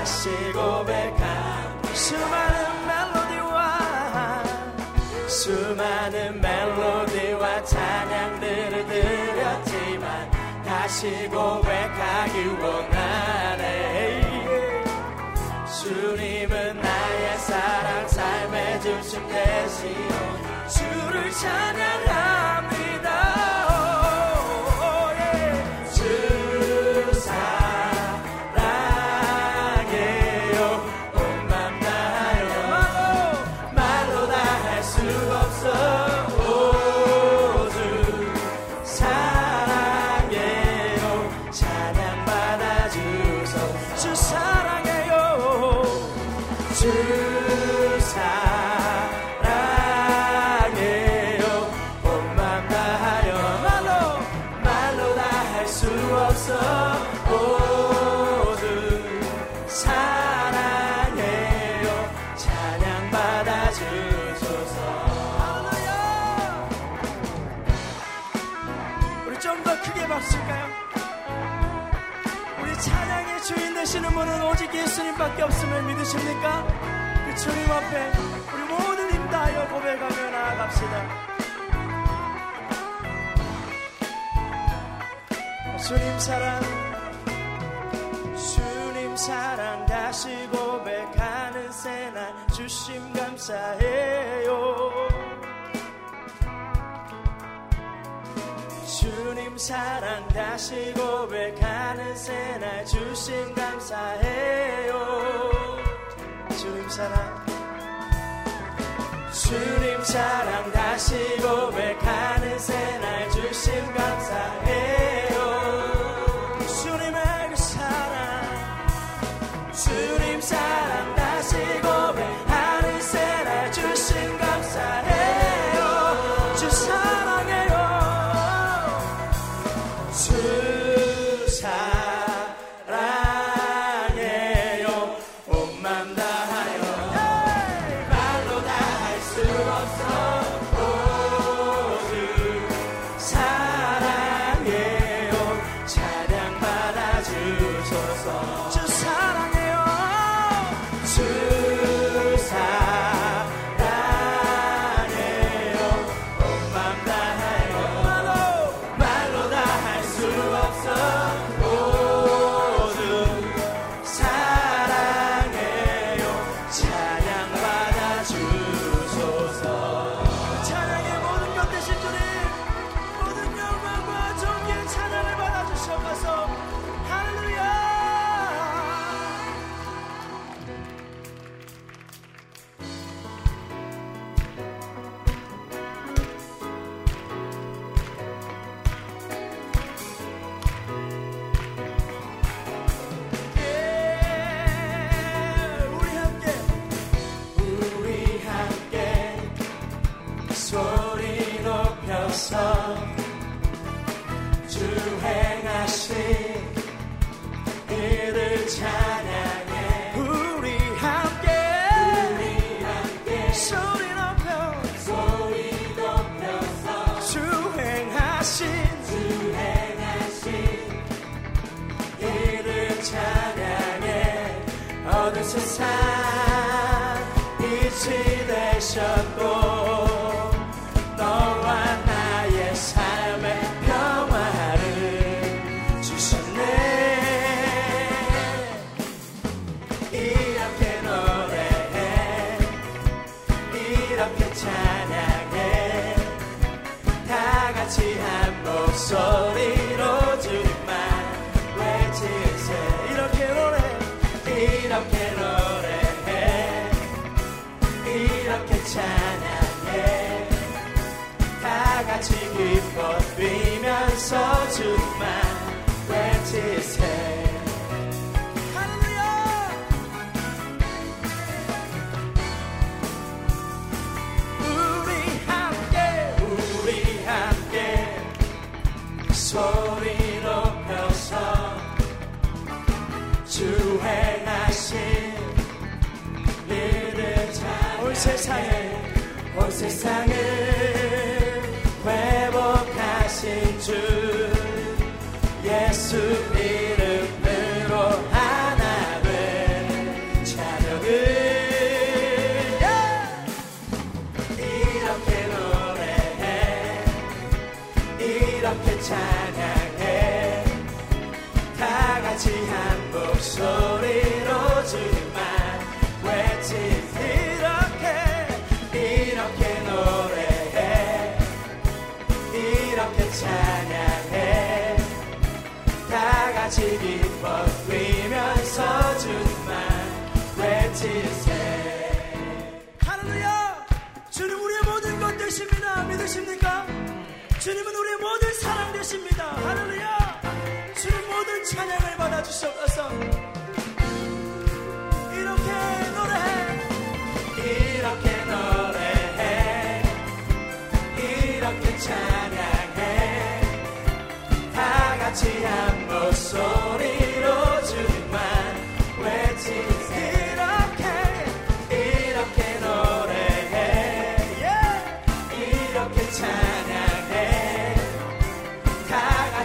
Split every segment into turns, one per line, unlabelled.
다시 고백한
수많은
멜로디와
수많은 멜로디와 찬양들을 들렸지만 다시 고백하기 원하네. 주님은 나의 사랑 삶의 중심 되시오. 주를 찬양하
합시다. 주님 사랑, 주님 사랑 다시 고백하는 새날 주심 감사해요. 주님 사랑 다시 고백하는 새날 주심 감사해요. 주님 사랑. 주님 사랑 다시 고백하는 새날 주심 감사해.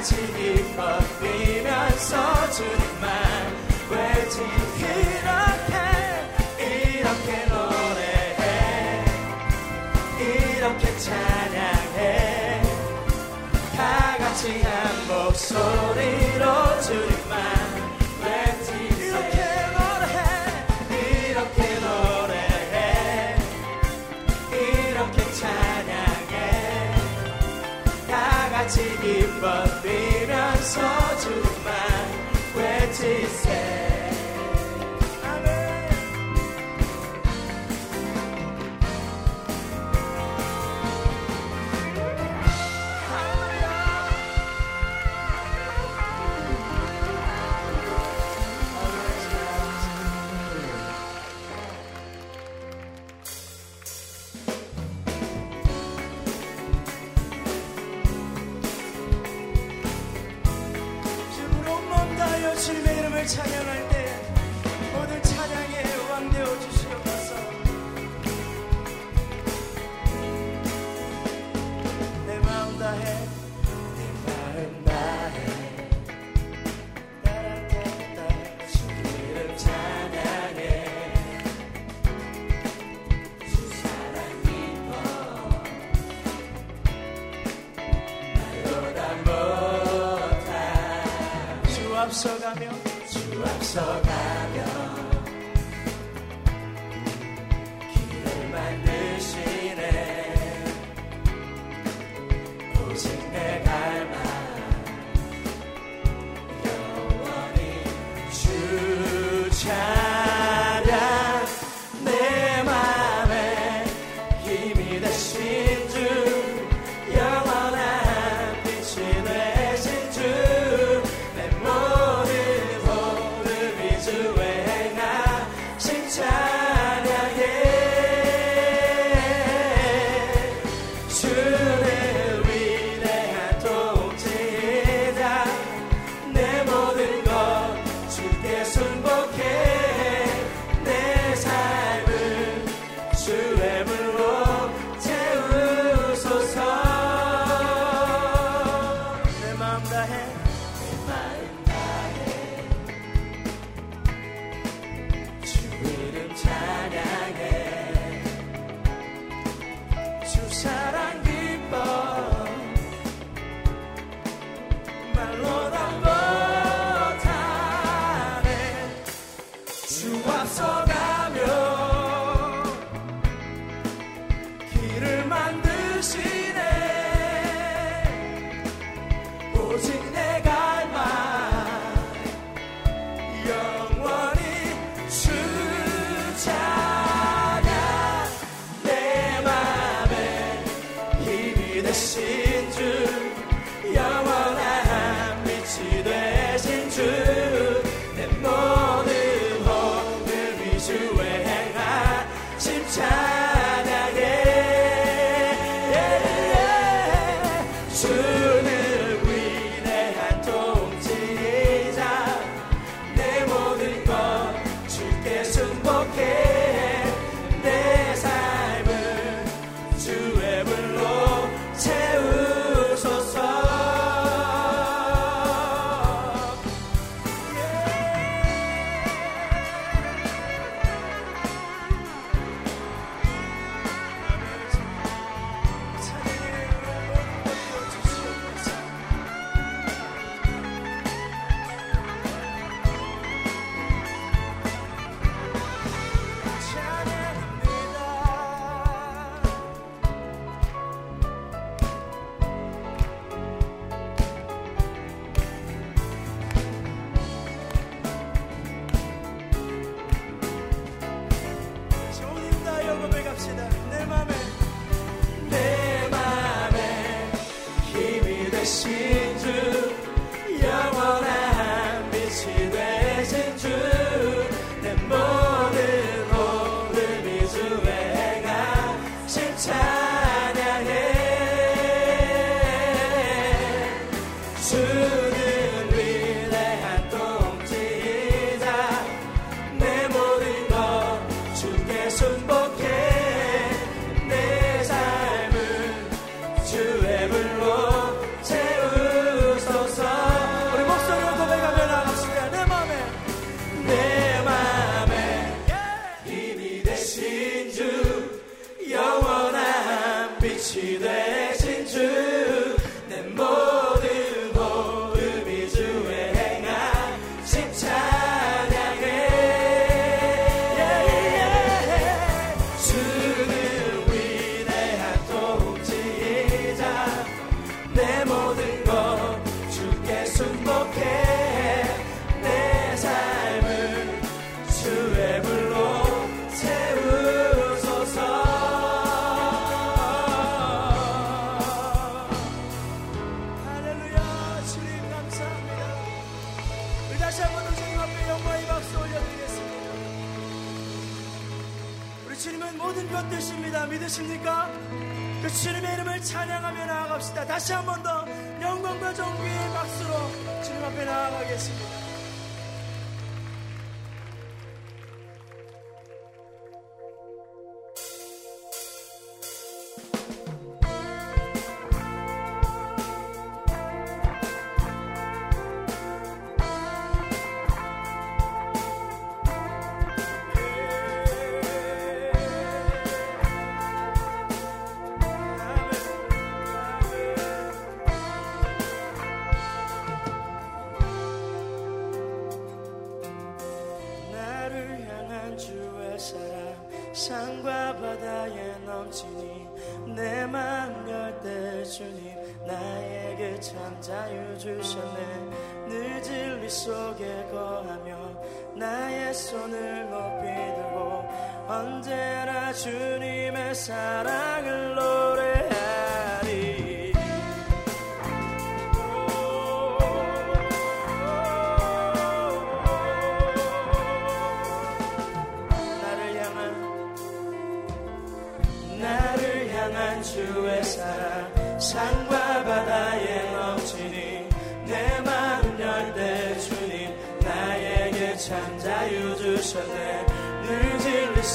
외치기 뻗으면서 주말 이렇게 이렇게 노래해. 이렇게 찬양해.
다
같이 한
목소리로 주님 It's hard to find where to stand. 손을 높이 들고 언제나 주님의 사랑.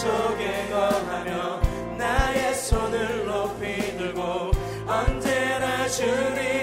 속에 거하며 나의 손을 높이 들고 언제나 주님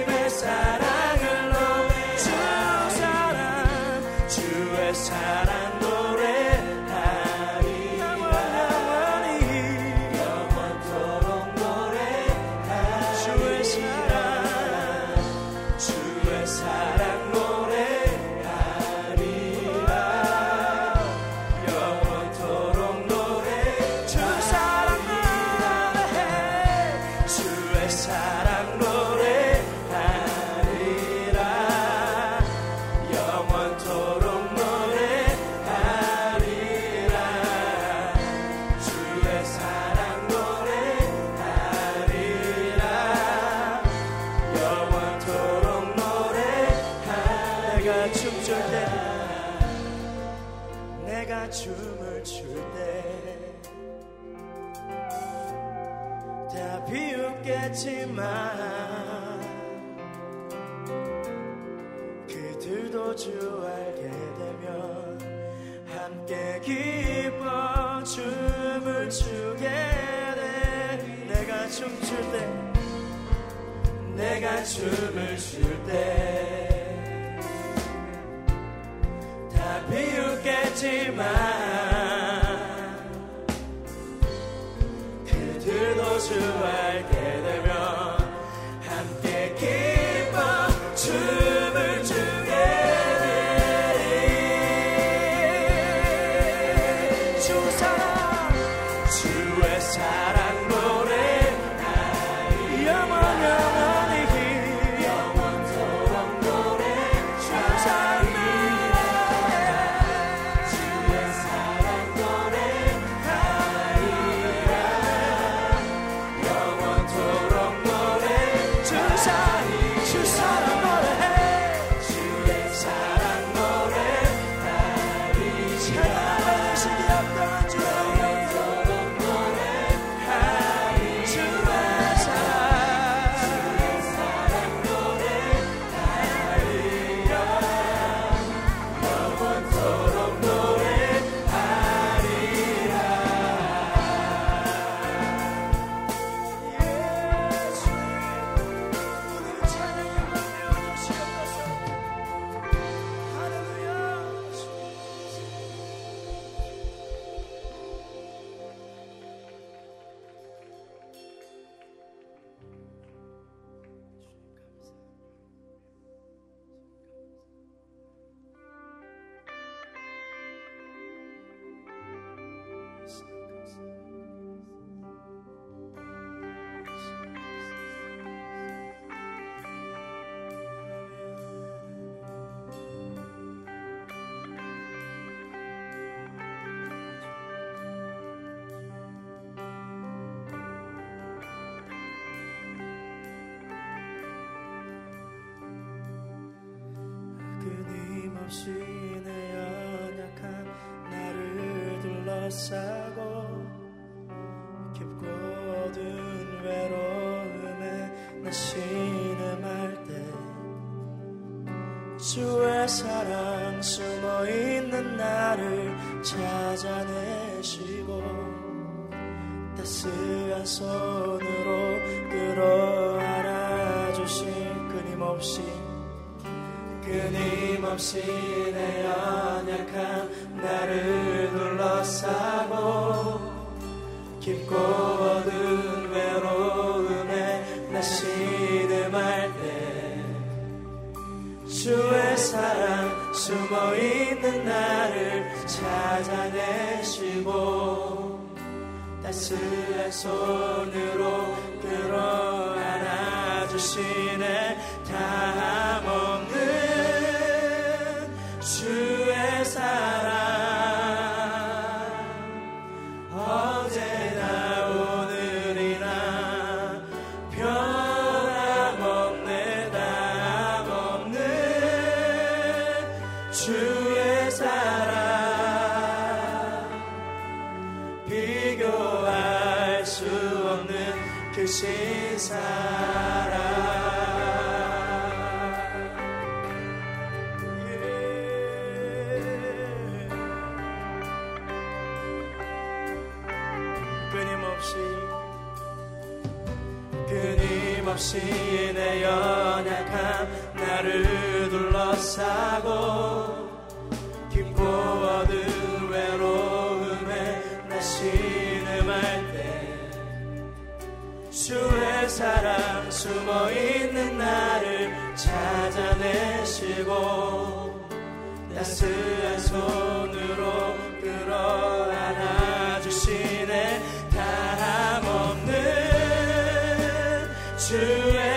없이 내 연약한 나를 둘러싸고 깊고 어두운 외로움에 나 시름할 때 주의 사랑 숨어있는 나를 찾아내시고 따스한 손 끊임없이 끊임없이 내 연약함 나를 둘러싸고 깊고 어두운 외로움에 나 신음할 때 주의 사랑 숨어있는 나를 찾아내시고 따스한 손으로 끌어안아 to end.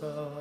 거친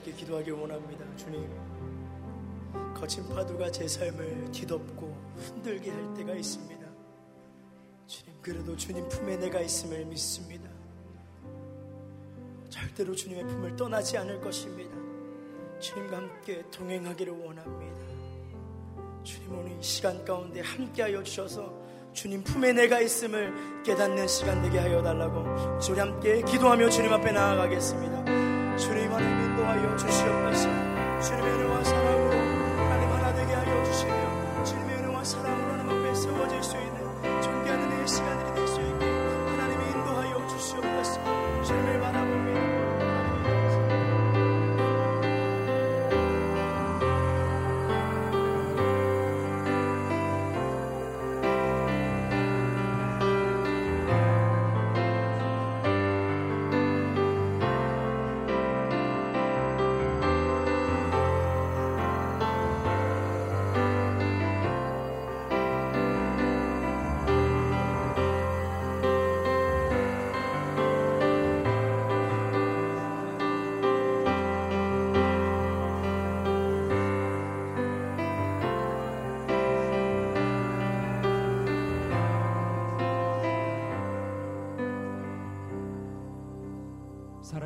함께 기도하길 원합니다. 주님, 거친 파도가 제 삶을 뒤덮고 흔들게 할 때가 있습니다. 주님, 그래도 주님 품에 내가 있음을 믿습니다. 절대로 주님의 품을 떠나지 않을 것입니다. 주님과 함께 동행하기를 원합니다. 주님 오늘 이 시간 가운데 함께하여 주셔서 주님 품에 내가 있음을 깨닫는 시간 되게 하여 달라고 우리 함께 기도하며 주님 앞에 나아가겠습니다. 주님 하나님 인도하여 주시옵소서. 주님의 은혜와 사랑으로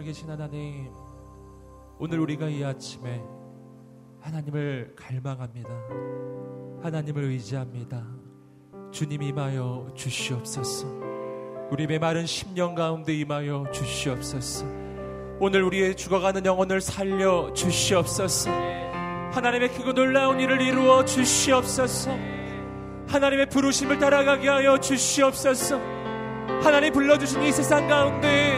살아계신 하나님, 오늘 우리가 이 아침에 하나님을 갈망합니다. 하나님을 의지합니다. 주님 임하여 주시옵소서. 우리 메마른 10년 가운데 임하여 주시옵소서. 오늘 우리의 죽어가는 영혼을 살려 주시옵소서. 하나님의 크고 놀라운 일을 이루어 주시옵소서. 하나님의 부르심을 따라가게 하여 주시옵소서. 하나님 불러주신 이 세상 가운데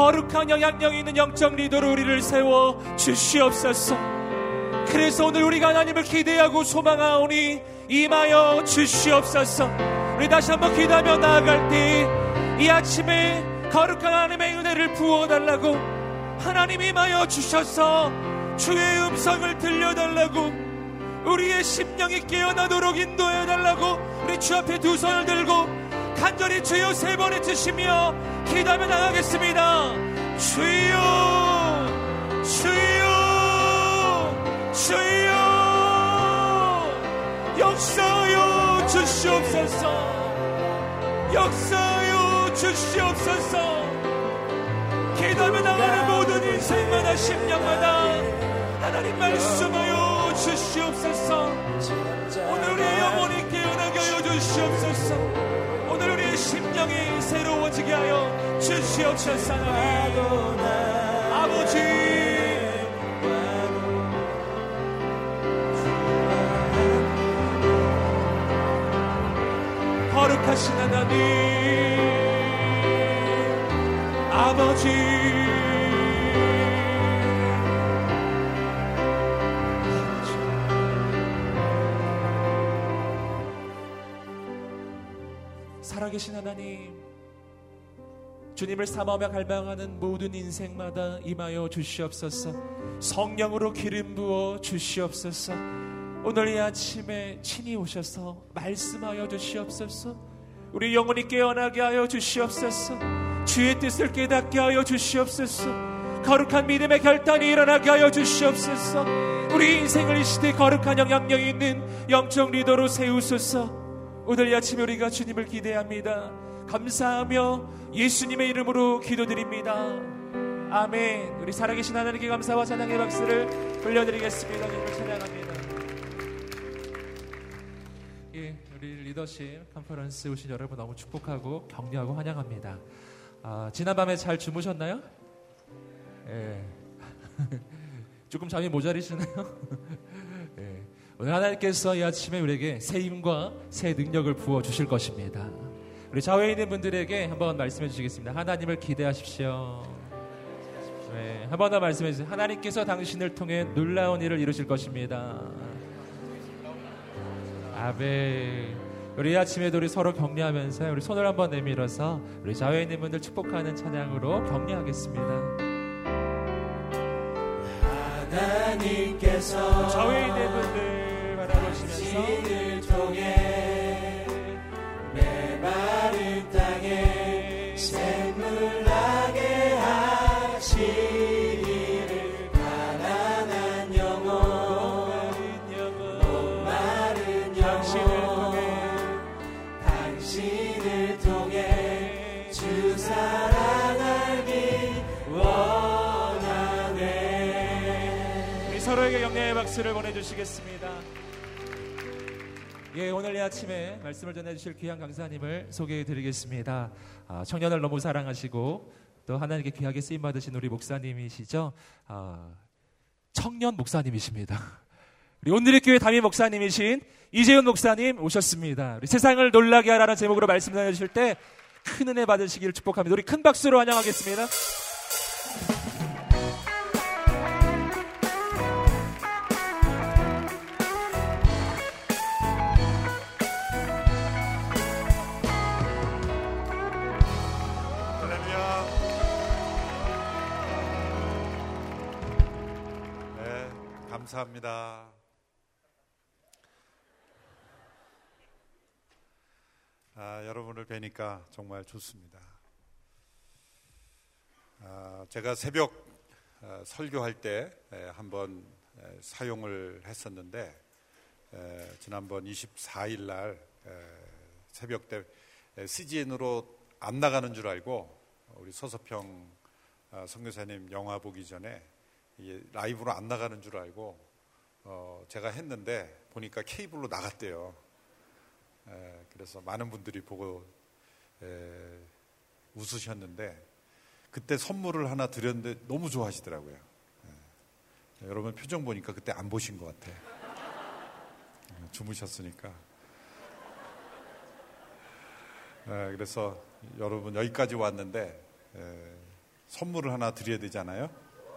거룩한 영향력 있는 영적 리더로 우리를 세워 주시옵소서. 그래서 오늘 우리가 하나님을 기대하고 소망하오니 임하여 주시옵소서. 우리 다시 한번 기도하며 나아갈 때 이 아침에 거룩한 하나님의 은혜를 부어달라고 하나님 임하여 주셔서 주의 음성을 들려달라고 우리의 심령이 깨어나도록 인도해달라고 우리 주 앞에 두 손을 들고 간절히 주여 세번 외치시며 기도하며 나가겠습니다. 주여, 주여, 주여, 역사여 주시옵소서, 역사여 주시옵소서. 기도하며 나가는 모든 인생마다 심령마다 하나님 말씀하여 주시옵소서. 오늘 우리의 영혼이 깨어나게 하여 주시옵소서. 오늘 우리의 심령이 새로워지게 하여 주시옵소서. 아버지. 거룩하신 하나님. 아버지 살아계신 하나님, 주님을 사모하며 갈망하는 모든 인생마다 임하여 주시옵소서. 성령으로 기름 부어 주시옵소서. 오늘 이 아침에 친히 오셔서 말씀하여 주시옵소서. 우리 영혼이 깨어나게 하여 주시옵소서. 주의 뜻을 깨닫게 하여 주시옵소서. 거룩한 믿음의 결단이 일어나게 하여 주시옵소서. 우리 인생을 이 시대 거룩한 영향력 있는 영적 리더로 세우소서. 오늘 이 아침에 우리가 주님을 기대합니다. 감사하며 예수님의 이름으로 기도드립니다. 아멘. 우리 살아계신 하나님께 감사와 찬양의 박수를 돌려드리겠습니다. 주님을 찬양합니다. 예, 우리 리더십 컨퍼런스 오신 여러분 너무 축복하고 격려하고 환영합니다. 아, 지난밤에 잘 주무셨나요? 예. 조금 잠이 모자리시나요? 예. 오늘 하나님께서 이 아침에 우리에게 새 힘과 새 능력을 부어 주실 것입니다. 우리 좌우에 있는 분들에게 한번 말씀해 주시겠습니다. 하나님을 기대하십시오. 네, 한번 더 말씀해 주세요. 하나님께서 당신을 통해 놀라운 일을 이루실 것입니다. 아멘. 우리 아침에도 우리 서로 격려하면서 우리 손을 한번 내밀어서 우리 좌우에 있는 분들 축복하는 찬양으로 격려하겠습니다.
하나님께서
좌우에 있는 분들 서로에게 영예의 박수를 보내주시겠습니다. 예, 오늘 이 아침에 말씀을 전해주실 귀한 강사님을 소개해 드리겠습니다. 아, 청년을 너무 사랑하시고 또 하나님께 귀하게 쓰임 받으신 우리 목사님이시죠. 아, 청년 목사님이십니다. 우리 오늘의 교회 담임 목사님이신 이재훈 목사님 오셨습니다. 우리 세상을 놀라게 하라는 제목으로 말씀 전해주실 때 큰 은혜 받으시기를 축복합니다. 우리 큰 박수로 환영하겠습니다.
감사합니다. 아, 여러분을 뵈니까 정말 좋습니다. 아, 제가 새벽 아, 설교할 때 한번 사용을 했었는데 에, 지난번 24일 날 에, 새벽 때 CGN으로 안 나가는 줄 알고 우리 서서평 아, 성교사님 영화 보기 전에 라이브로 안 나가는 줄 알고 어, 제가 했는데 보니까 케이블로 나갔대요. 에, 그래서 많은 분들이 보고 에, 웃으셨는데 그때 선물을 하나 드렸는데 너무 좋아하시더라고요. 에, 여러분 표정 보니까 그때 안 보신 것 같아. 주무셨으니까. 그래서 여러분 여기까지 왔는데 선물을 하나 드려야 되잖아요.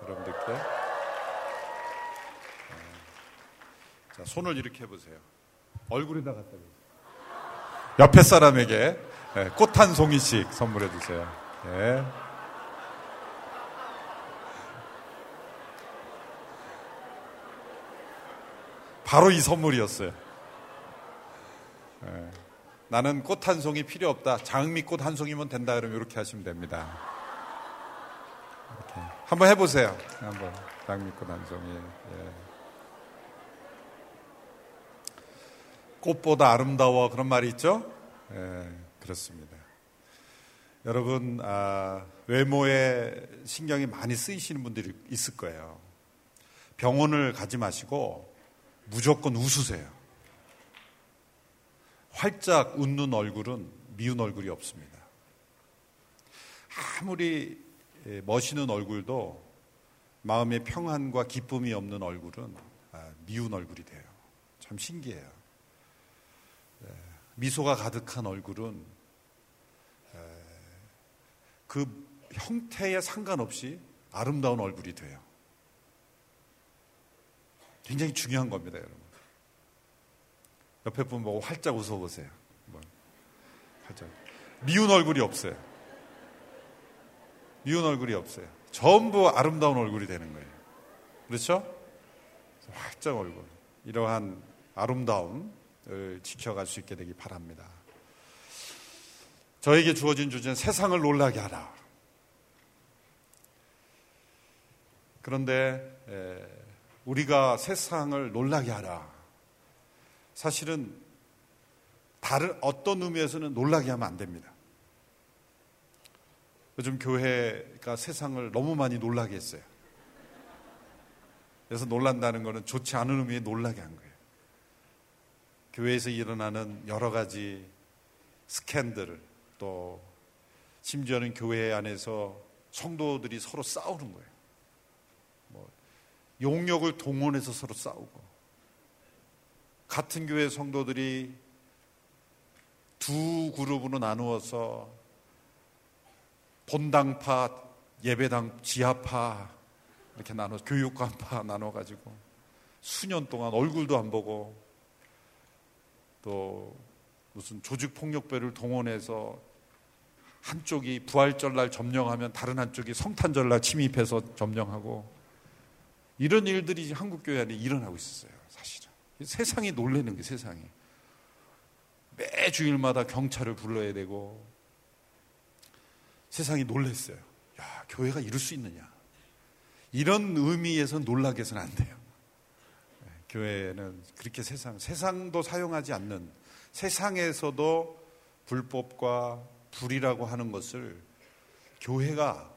여러분들께. 네. 자, 손을 이렇게 해보세요. 얼굴에다 갖다 대세요. 옆에 사람에게 네, 꽃한 송이씩 선물해 주세요. 네. 바로 이 선물이었어요. 네. 나는 꽃 한 송이 필요 없다. 장미꽃 한 송이면 된다. 그러면 이렇게 하시면 됩니다. 이렇게. 한번 해보세요. 한번 장미꽃 한 송이. 예. 꽃보다 아름다워 그런 말이 있죠? 예, 그렇습니다. 여러분 아, 외모에 신경이 많이 쓰이시는 분들이 있을 거예요. 병원을 가지 마시고 무조건 웃으세요. 활짝 웃는 얼굴은 미운 얼굴이 없습니다. 아무리 예, 멋있는 얼굴도 마음의 평안과 기쁨이 없는 얼굴은 아, 미운 얼굴이 돼요. 참 신기해요. 예, 미소가 가득한 얼굴은 예, 그 형태에 상관없이 아름다운 얼굴이 돼요. 굉장히 중요한 겁니다, 여러분. 옆에 분 보고 활짝 웃어보세요. 활짝. 미운 얼굴이 없어요. 미운 얼굴이 없어요. 전부 아름다운 얼굴이 되는 거예요. 그렇죠? 활짝 얼굴. 이러한 아름다움을 지켜갈 수 있게 되기 바랍니다. 저에게 주어진 주제는 세상을 놀라게 하라. 그런데 우리가 세상을 놀라게 하라. 사실은 다른 어떤 의미에서는 놀라게 하면 안 됩니다. 요즘 교회가 세상을 너무 많이 놀라게 했어요. 그래서 놀란다는 것은 좋지 않은 의미에 놀라게 한 거예요. 교회에서 일어나는 여러 가지 스캔들 또 심지어는 교회 안에서 성도들이 서로 싸우는 거예요. 뭐 용역을 동원해서 서로 싸우고 같은 교회 성도들이 두 그룹으로 나누어서 본당파, 예배당, 지하파 이렇게 나눠 교육관파 나눠 가지고 수년 동안 얼굴도 안 보고 또 무슨 조직 폭력배를 동원해서 한쪽이 부활절 날 점령하면 다른 한쪽이 성탄절 날 침입해서 점령하고 이런 일들이 한국 교회 안에 일어나고 있었어요. 세상이 놀래는 게 세상이. 매 주일마다 경찰을 불러야 되고 세상이 놀랬어요. 야, 교회가 이럴 수 있느냐. 이런 의미에서 놀라게 해서는 안 돼요. 네, 교회는 그렇게 세상, 세상도 사용하지 않는 세상에서도 불법과 불이라고 하는 것을 교회가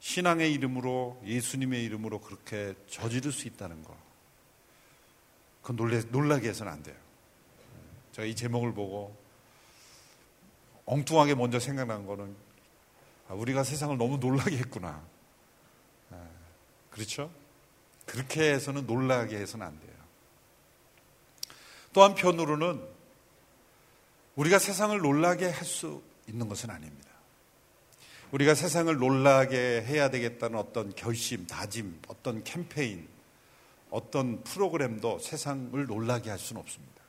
신앙의 이름으로 예수님의 이름으로 그렇게 저지를 수 있다는 것. 그건 놀래, 놀라게 해서는 안 돼요. 제가 이 제목을 보고 엉뚱하게 먼저 생각난 거는 아, 우리가 세상을 너무 놀라게 했구나. 아, 그렇죠? 그렇게 해서는 놀라게 해서는 안 돼요. 또 한편으로는 우리가 세상을 놀라게 할 수 있는 것은 아닙니다. 우리가 세상을 놀라게 해야 되겠다는 어떤 결심, 다짐, 어떤 캠페인, 어떤 프로그램도 세상을 놀라게 할 수는 없습니다.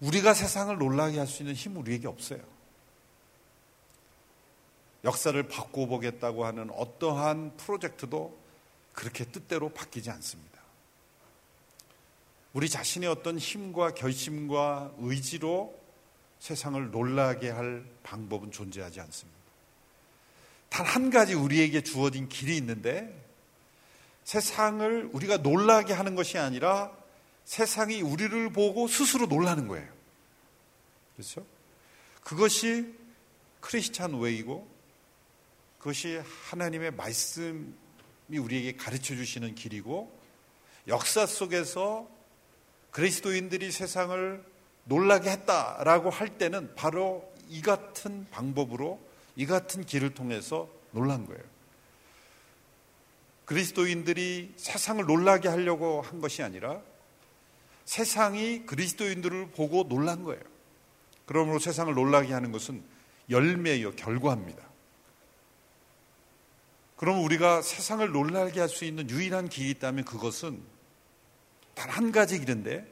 우리가 세상을 놀라게 할 수 있는 힘 우리에게 없어요. 역사를 바꿔보겠다고 하는 어떠한 프로젝트도 그렇게 뜻대로 바뀌지 않습니다. 우리 자신의 어떤 힘과 결심과 의지로 세상을 놀라게 할 방법은 존재하지 않습니다. 단 한 가지 우리에게 주어진 길이 있는데 세상을 우리가 놀라게 하는 것이 아니라 세상이 우리를 보고 스스로 놀라는 거예요. 그렇죠? 그것이 크리스찬 웨이고 그것이 하나님의 말씀이 우리에게 가르쳐 주시는 길이고 역사 속에서 그리스도인들이 세상을 놀라게 했다라고 할 때는 바로 이 같은 방법으로 이 같은 길을 통해서 놀란 거예요. 그리스도인들이 세상을 놀라게 하려고 한 것이 아니라 세상이 그리스도인들을 보고 놀란 거예요. 그러므로 세상을 놀라게 하는 것은 열매요, 결과입니다. 그럼 우리가 세상을 놀라게 할 수 있는 유일한 길이 있다면 그것은 단 한 가지 길인데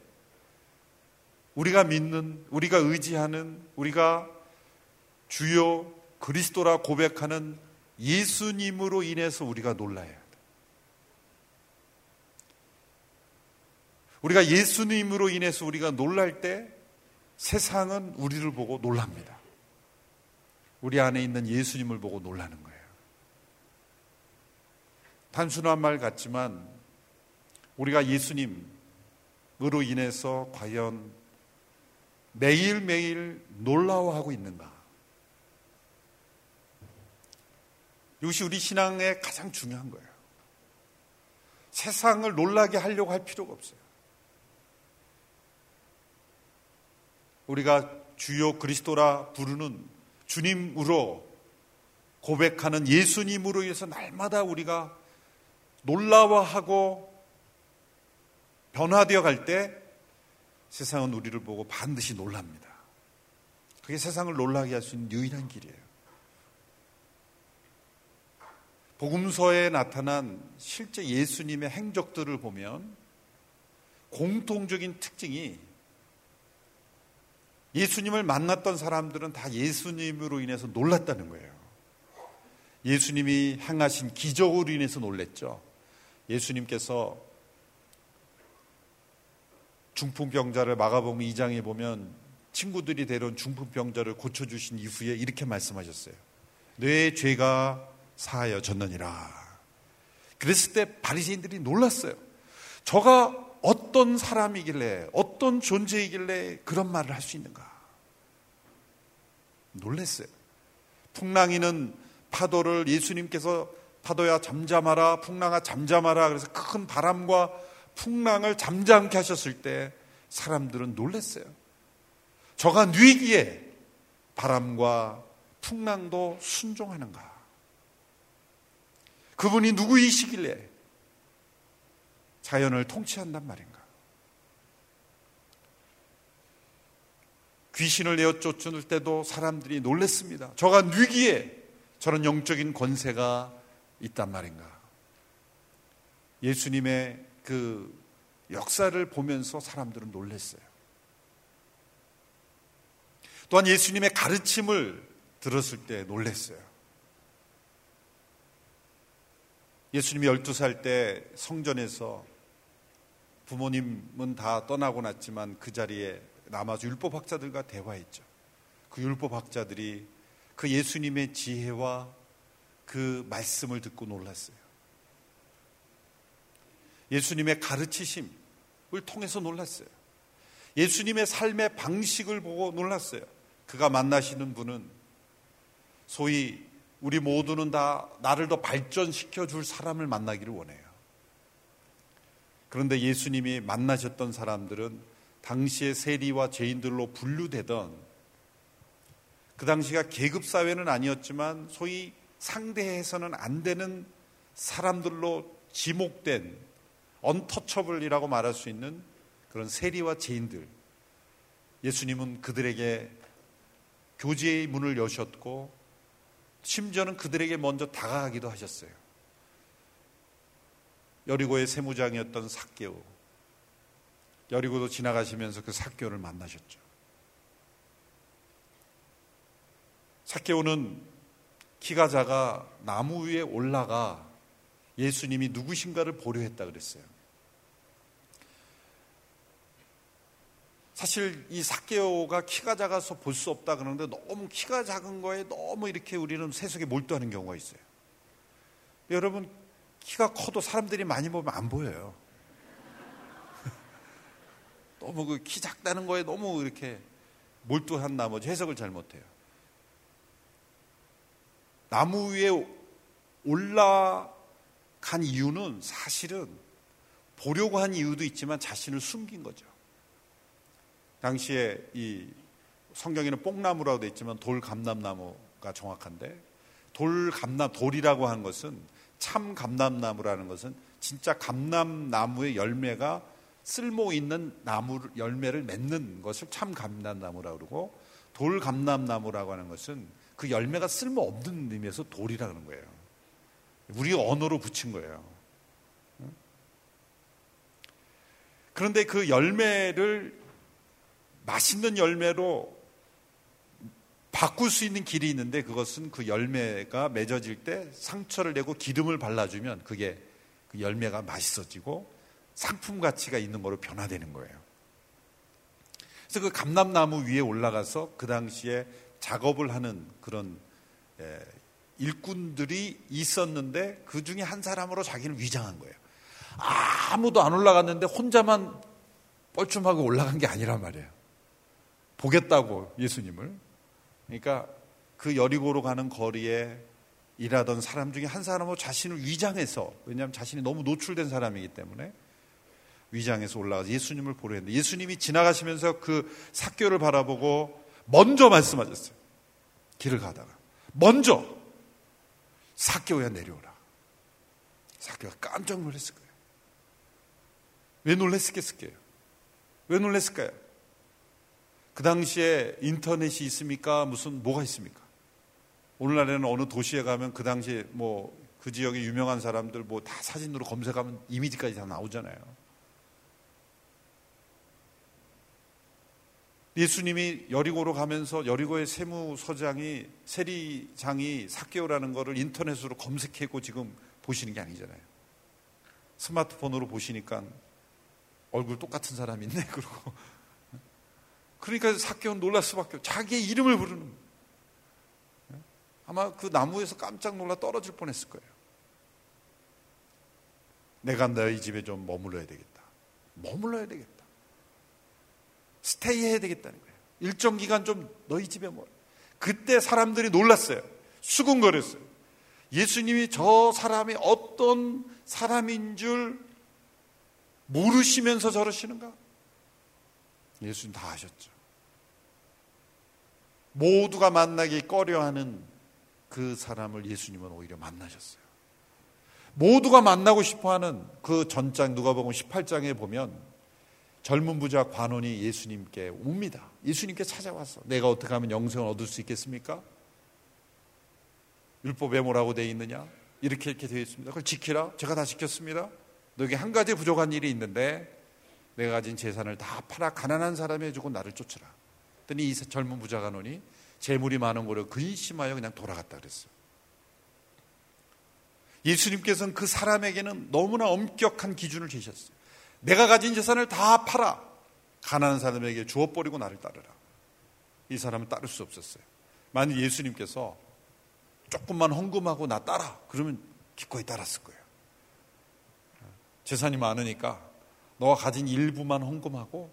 우리가 믿는, 우리가 의지하는, 우리가 주요 그리스도라 고백하는 예수님으로 인해서 우리가 놀라야 돼. 우리가 예수님으로 인해서 우리가 놀랄 때 세상은 우리를 보고 놀랍니다. 우리 안에 있는 예수님을 보고 놀라는 거예요. 단순한 말 같지만 우리가 예수님으로 인해서 과연 매일매일 놀라워하고 있는가? 이것이 우리 신앙의 가장 중요한 거예요. 세상을 놀라게 하려고 할 필요가 없어요. 우리가 주요 그리스도라 부르는 주님으로 고백하는 예수님으로 인해서 날마다 우리가 놀라워하고 변화되어 갈 때 세상은 우리를 보고 반드시 놀랍니다. 그게 세상을 놀라게 할 수 있는 유일한 길이에요. 복음서에 나타난 실제 예수님의 행적들을 보면 공통적인 특징이 예수님을 만났던 사람들은 다 예수님으로 인해서 놀랐다는 거예요. 예수님이 행하신 기적으로 인해서 놀랬죠. 예수님께서 중풍병자를 마가복음 2장에 보면 친구들이 데려온 중풍병자를 고쳐주신 이후에 이렇게 말씀하셨어요. 내 죄가 사하여졌느니라. 그랬을 때 바리새인들이 놀랐어요. 저가 어떤 사람이길래 어떤 존재이길래 그런 말을 할 수 있는가? 놀랬어요. 풍랑이는 파도를 예수님께서 파도야 잠잠하라 풍랑아 잠잠하라 그래서 큰 바람과 풍랑을 잠잠케 하셨을 때 사람들은 놀랬어요. 저가 뉘기에 바람과 풍랑도 순종하는가? 그분이 누구이시길래 자연을 통치한단 말인가? 귀신을 내어 쫓을 때도 사람들이 놀랬습니다. 저가 뉘기에 저런 영적인 권세가 있단 말인가? 예수님의 그 역사를 보면서 사람들은 놀랬어요. 또한 예수님의 가르침을 들었을 때 놀랬어요. 예수님이 12살 때 성전에서 부모님은 다 떠나고 났지만 그 자리에 남아서 율법학자들과 대화했죠. 그 율법학자들이 그 예수님의 지혜와 그 말씀을 듣고 놀랐어요. 예수님의 가르치심을 통해서 놀랐어요. 예수님의 삶의 방식을 보고 놀랐어요. 그가 만나시는 분은 소위 우리 모두는 다 나를 더 발전시켜 줄 사람을 만나기를 원해요. 그런데 예수님이 만나셨던 사람들은 당시의 세리와 죄인들로 분류되던 그 당시가 계급 사회는 아니었지만 소위 상대해서는 안 되는 사람들로 지목된 언터처블이라고 말할 수 있는 그런 세리와 죄인들. 예수님은 그들에게 교제의 문을 여셨고 심지어는 그들에게 먼저 다가가기도 하셨어요. 여리고의 세무장이었던 삭개오. 여리고도 지나가시면서 그 삭개오를 만나셨죠. 삭개오는 키가 작아 나무 위에 올라가 예수님이 누구신가를 보려 했다 그랬어요. 사실 이 사케오가 키가 작아서 볼 수 없다 그러는데 너무 키가 작은 거에 너무 이렇게 우리는 세속에 몰두하는 경우가 있어요. 여러분 키가 커도 사람들이 많이 보면 안 보여요. 너무 그 키 작다는 거에 너무 이렇게 몰두한 나머지 해석을 잘 못해요. 나무 위에 올라간 이유는 사실은 보려고 한 이유도 있지만 자신을 숨긴 거죠. 당시에 이 성경에는 뽕나무라고 되어 있지만 돌감람나무가 정확한데 돌감람 돌이라고 하는 것은 참 감람나무라는 것은 진짜 감람나무의 열매가 쓸모 있는 나무 열매를 맺는 것을 참 감람나무라고 그러고 돌 감람나무라고 하는 것은 그 열매가 쓸모 없는 의미에서 돌이라는 거예요. 우리 언어로 붙인 거예요. 그런데 그 열매를 맛있는 열매로 바꿀 수 있는 길이 있는데 그것은 그 열매가 맺어질 때 상처를 내고 기름을 발라주면 그게 그 열매가 맛있어지고 상품 가치가 있는 거로 변화되는 거예요. 그래서 그 감람나무 위에 올라가서 그 당시에 작업을 하는 그런 예, 일꾼들이 있었는데 그 중에 한 사람으로 자기는 위장한 거예요. 아무도 안 올라갔는데 혼자만 뻘쭘하게 올라간 게 아니란 말이에요. 보겠다고 예수님을. 그러니까 그 여리고로 가는 거리에 일하던 사람 중에 한 사람으로 자신을 위장해서 왜냐하면 자신이 너무 노출된 사람이기 때문에 위장해서 올라가서 예수님을 보려 했는데 예수님이 지나가시면서 그 사교를 바라보고 먼저 말씀하셨어요. 길을 가다가 먼저 사교야 내려오라. 사교가 깜짝 놀랐을 거예요. 왜 놀랐겠을까요? 왜 놀랐을까요? 그 당시에 인터넷이 있습니까? 무슨 뭐가 있습니까? 오늘날에는 어느 도시에 가면 그 당시에 뭐 그 지역의 유명한 사람들 뭐 다 사진으로 검색하면 이미지까지 다 나오잖아요. 예수님이 여리고로 가면서 여리고의 세무서장이 세리장이 사개오라는 거를 인터넷으로 검색하고 지금 보시는 게 아니잖아요. 스마트폰으로 보시니까 얼굴 똑같은 사람 있네 그러고 그러니까 사개오는 놀랄 수밖에 없 자기의 이름을 부르는 아마 그 나무에서 깜짝 놀라 떨어질 뻔했을 거예요. 내가 너희 집에 좀 머물러야 되겠다. 머물러야 되겠다. 스테이 해야 되겠다는 거예요. 일정 기간 좀 너희 집에 뭐. 그때 사람들이 놀랐어요. 수군거렸어요. 예수님이 저 사람이 어떤 사람인 줄 모르시면서 저러시는가? 예수님 다 아셨죠. 모두가 만나기 꺼려하는 그 사람을 예수님은 오히려 만나셨어요. 모두가 만나고 싶어 하는 그 전장 누가복음 18장에 보면 젊은 부자 관원이 예수님께 옵니다. 예수님께 찾아와서 내가 어떻게 하면 영생을 얻을 수 있겠습니까? 율법에 뭐라고 되어 있느냐? 이렇게 이렇게 되어 있습니다. 그걸 지키라. 제가 다 지켰습니다. 너에게 한 가지 부족한 일이 있는데 내가 가진 재산을 다 팔아 가난한 사람에 주고 나를 쫓으라. 그랬더니 이 젊은 부자 관원이 재물이 많은 거를 근심하여 그냥 돌아갔다 그랬어요. 예수님께서는 그 사람에게는 너무나 엄격한 기준을 제셨어요. 내가 가진 재산을 다 팔아 가난한 사람에게 주어 버리고 나를 따르라. 이 사람은 따를 수 없었어요. 만약 예수님께서 조금만 헌금하고 나 따라 그러면 기꺼이 따랐을 거예요. 재산이 많으니까 너가 가진 일부만 헌금하고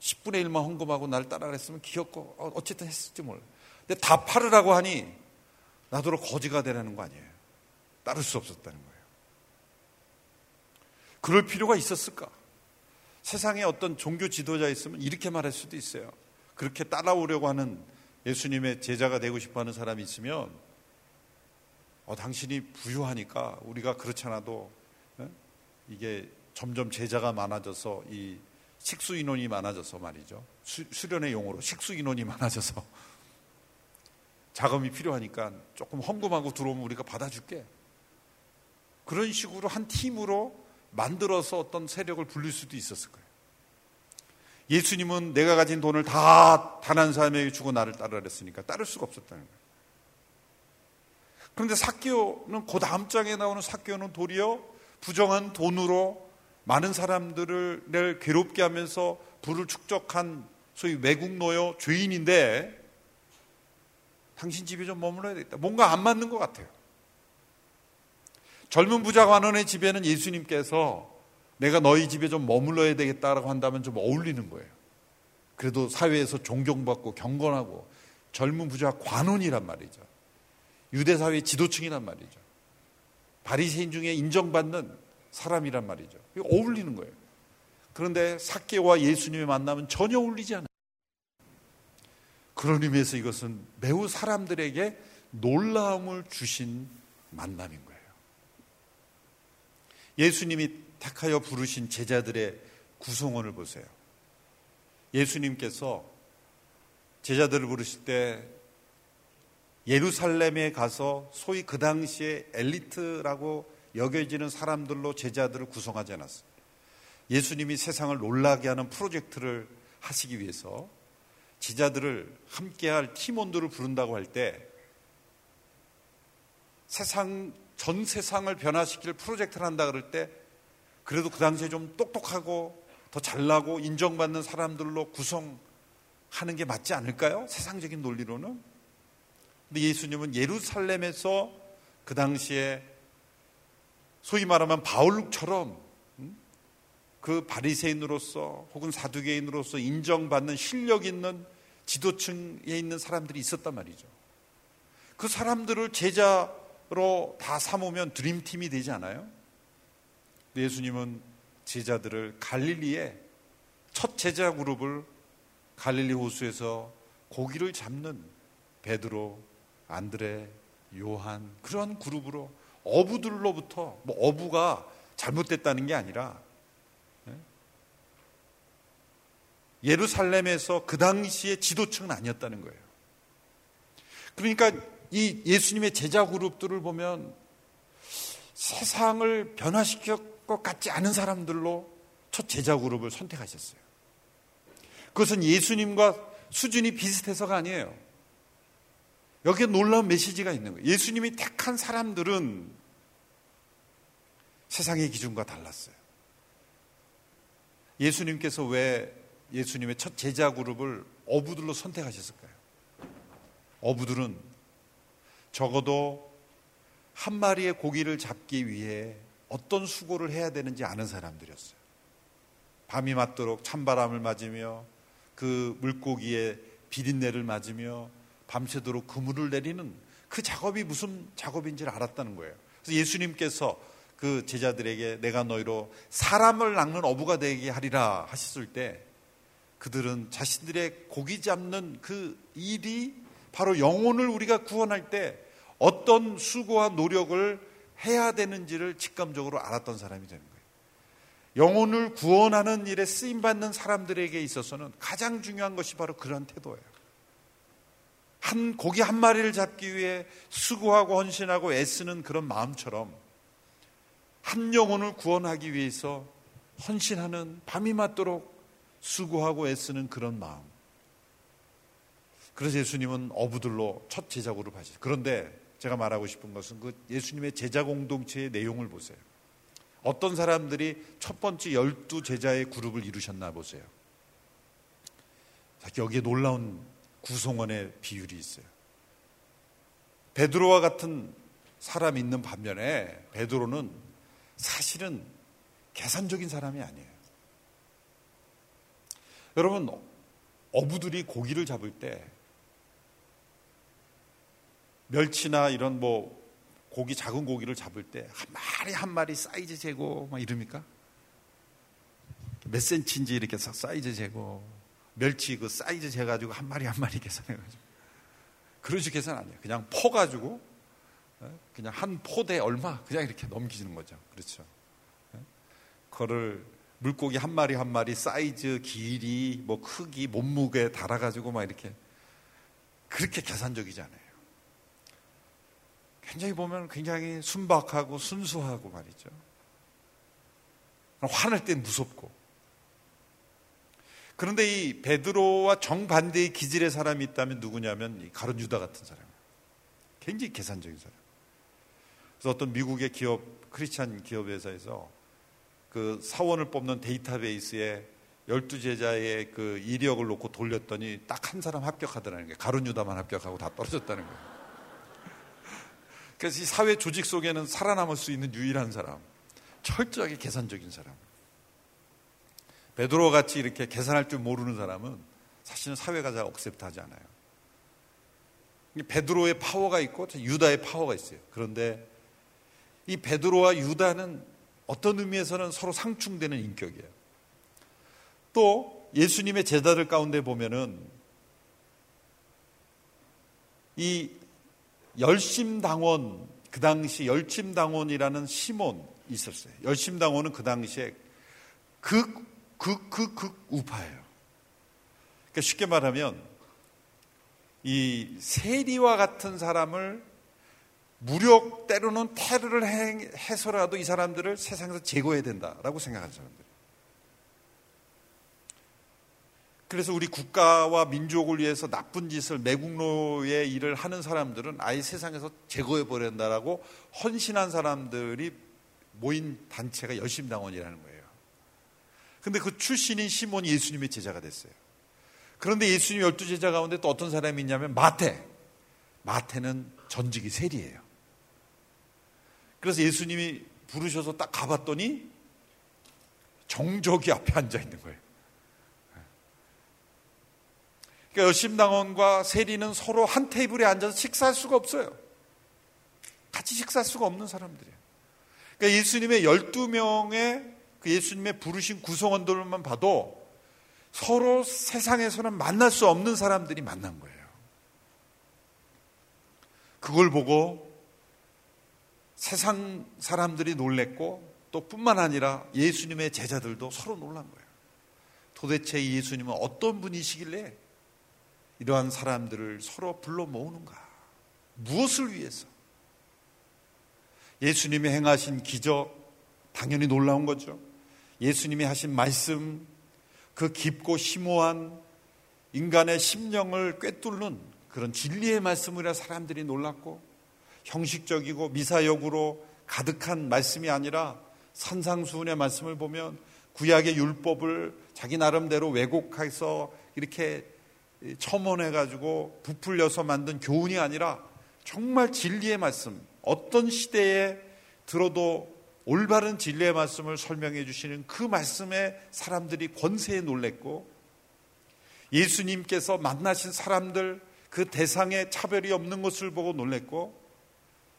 10분의 1만 헌금하고 나를 따라 그랬으면 귀엽고 어, 어쨌든 했을지 몰라. 근데 다 팔으라고 하니 나더러 거지가 되라는 거 아니에요. 따를 수 없었다는 거예요. 그럴 필요가 있었을까? 세상에 어떤 종교 지도자 있으면 이렇게 말할 수도 있어요. 그렇게 따라오려고 하는 예수님의 제자가 되고 싶어 하는 사람이 있으면 어, 당신이 부유하니까 우리가 그렇지 않아도 어? 이게 점점 제자가 많아져서 이 식수 인원이 많아져서 말이죠. 수, 수련의 용어로 식수 인원이 많아져서 자금이 필요하니까 조금 헌금하고 들어오면 우리가 받아줄게. 그런 식으로 한 팀으로 만들어서 어떤 세력을 불릴 수도 있었을 거예요. 예수님은 내가 가진 돈을 다 단 한 사람에게 주고 나를 따르라 그랬으니까 따를 수가 없었다는 거예요. 그런데 사기오는 그 다음 장에 나오는 사기오는 도리어 부정한 돈으로 많은 사람들을 괴롭게 하면서 부를 축적한 소위 외국 노여 죄인인데 당신 집에 좀 머물러야 되겠다. 뭔가 안 맞는 것 같아요. 젊은 부자 관원의 집에는 예수님께서 내가 너희 집에 좀 머물러야 되겠다라고 한다면 좀 어울리는 거예요. 그래도 사회에서 존경받고 경건하고 젊은 부자 관원이란 말이죠. 유대 사회 지도층이란 말이죠. 바리새인 중에 인정받는 사람이란 말이죠. 어울리는 거예요. 그런데 사케와 예수님의 만남은 전혀 어울리지 않아요. 그런 의미에서 이것은 매우 사람들에게 놀라움을 주신 만남인 거예요. 예수님이 택하여 부르신 제자들의 구성원을 보세요. 예수님께서 제자들을 부르실 때 예루살렘에 가서 소위 그 당시에 엘리트라고 여겨지는 사람들로 제자들을 구성하지 않았어요. 예수님이 세상을 놀라게 하는 프로젝트를 하시기 위해서 지자들을 함께할 팀원들을 부른다고 할 때 세상 전 세상을 변화시킬 프로젝트를 한다 그럴 때 그래도 그 당시에 좀 똑똑하고 더 잘나고 인정받는 사람들로 구성하는 게 맞지 않을까요? 세상적인 논리로는. 근데 예수님은 예루살렘에서 그 당시에 소위 말하면 바울처럼 그 바리새인으로서 혹은 사두개인으로서 인정받는 실력 있는 지도층에 있는 사람들이 있었단 말이죠. 그 사람들을 제자 로다 삼으면 드림팀이 되지 않아요? 예수님은 제자들을 갈릴리에 첫 제자 그룹을 갈릴리 호수에서 고기를 잡는 베드로, 안드레, 요한 그런 그룹으로 어부들로부터 뭐 어부가 잘못됐다는 게 아니라 예루살렘에서 그 당시에 지도층은 아니었다는 거예요. 그러니까 이 예수님의 제자 그룹들을 보면 세상을 변화시킬 것 같지 않은 사람들로 첫 제자 그룹을 선택하셨어요. 그것은 예수님과 수준이 비슷해서가 아니에요. 여기에 놀라운 메시지가 있는 거예요. 예수님이 택한 사람들은 세상의 기준과 달랐어요. 예수님께서 왜 예수님의 첫 제자 그룹을 어부들로 선택하셨을까요? 어부들은 적어도 한 마리의 고기를 잡기 위해 어떤 수고를 해야 되는지 아는 사람들이었어요. 밤이 맞도록 찬바람을 맞으며 그 물고기의 비린내를 맞으며 밤새도록 그물을 내리는 그 작업이 무슨 작업인지를 알았다는 거예요. 그래서 예수님께서 그 제자들에게 내가 너희로 사람을 낚는 어부가 되게 하리라 하셨을 때 그들은 자신들의 고기 잡는 그 일이 바로 영혼을 우리가 구원할 때 어떤 수고와 노력을 해야 되는지를 직감적으로 알았던 사람이 되는 거예요. 영혼을 구원하는 일에 쓰임 받는 사람들에게 있어서는 가장 중요한 것이 바로 그런 태도예요. 한 고기 한 마리를 잡기 위해 수고하고 헌신하고 애쓰는 그런 마음처럼 한 영혼을 구원하기 위해서 헌신하는 밤이 맞도록 수고하고 애쓰는 그런 마음. 그래서 예수님은 어부들로 첫 제자고를 하시죠. 그런데 제가 말하고 싶은 것은 그 예수님의 제자 공동체의 내용을 보세요. 어떤 사람들이 첫 번째 열두 제자의 그룹을 이루셨나 보세요. 여기에 놀라운 구성원의 비율이 있어요. 베드로와 같은 사람이 있는 반면에 베드로는 사실은 계산적인 사람이 아니에요. 여러분, 어부들이 고기를 잡을 때 멸치나 이런 뭐 고기 작은 고기를 잡을 때 한 마리 한 마리 사이즈 재고 막 이럽니까? 몇 센치인지 이렇게 사이즈 재고 멸치 그 사이즈 재가지고 한 마리 한 마리 계산해가지고 그런 식 계산 아니에요. 그냥 퍼가지고 어? 그냥 한 포대 얼마 그냥 이렇게 넘기는 거죠. 그렇죠. 어? 그거를 물고기 한 마리 한 마리 사이즈, 길이, 뭐 크기, 몸무게 달아가지고 막 이렇게 그렇게 계산적이지 않아요. 굉장히 보면 굉장히 순박하고 순수하고 말이죠. 화낼 땐 무섭고. 그런데 이 베드로와 정반대의 기질의 사람이 있다면 누구냐면 가론 유다 같은 사람. 굉장히 계산적인 사람. 그래서 어떤 미국의 기업, 크리스찬 기업 회사에서 그 사원을 뽑는 데이터베이스에 열두 제자의 그 이력을 놓고 돌렸더니 딱 한 사람 합격하더라는 게 가룟 유다만 합격하고 다 떨어졌다는 거예요. 그래서 이 사회 조직 속에는 살아남을 수 있는 유일한 사람, 철저하게 계산적인 사람. 베드로 같이 이렇게 계산할 줄 모르는 사람은 사실은 사회가 잘 억셉트하지 않아요. 베드로의 파워가 있고 유다의 파워가 있어요. 그런데 이 베드로와 유다는 어떤 의미에서는 서로 상충되는 인격이에요. 또 예수님의 제자들 가운데 보면은 이 열심당원 그 당시 열심당원이라는 시몬 있었어요. 열심당원은 그 당시에 극, 극, 극, 극 우파예요. 그러니까 쉽게 말하면 이 세리와 같은 사람을 무력 때로는 테러를 해서라도 이 사람들을 세상에서 제거해야 된다라고 생각하는 사람들. 그래서 우리 국가와 민족을 위해서 나쁜 짓을 매국노의 일을 하는 사람들은 아예 세상에서 제거해 버린다라고 헌신한 사람들이 모인 단체가 열심당원이라는 거예요. 근데 그 출신인 시몬이 예수님의 제자가 됐어요. 그런데 예수님 열두 제자 가운데 또 어떤 사람이 있냐면 마태. 마태는 전직이 세리예요. 그래서 예수님이 부르셔서 딱 가봤더니 정적이 앞에 앉아 있는 거예요. 그러니까 여심당원과 세리는 서로 한 테이블에 앉아서 식사할 수가 없어요. 같이 식사할 수가 없는 사람들이에요. 그러니까 예수님의 12명의 그 예수님의 부르신 구성원들만 봐도 서로 세상에서는 만날 수 없는 사람들이 만난 거예요. 그걸 보고 세상 사람들이 놀랬고 또 뿐만 아니라 예수님의 제자들도 서로 놀란 거예요. 도대체 예수님은 어떤 분이시길래 이러한 사람들을 서로 불러 모으는가? 무엇을 위해서? 예수님이 행하신 기적, 당연히 놀라운 거죠. 예수님이 하신 말씀, 그 깊고 심오한 인간의 심령을 꿰뚫는 그런 진리의 말씀이라 사람들이 놀랐고, 형식적이고 미사역으로 가득한 말씀이 아니라 산상수훈의 말씀을 보면 구약의 율법을 자기 나름대로 왜곡해서 이렇게 첨언해 가지고 부풀려서 만든 교훈이 아니라 정말 진리의 말씀, 어떤 시대에 들어도 올바른 진리의 말씀을 설명해 주시는 그 말씀에 사람들이 권세에 놀랬고 예수님께서 만나신 사람들 그 대상에 차별이 없는 것을 보고 놀랬고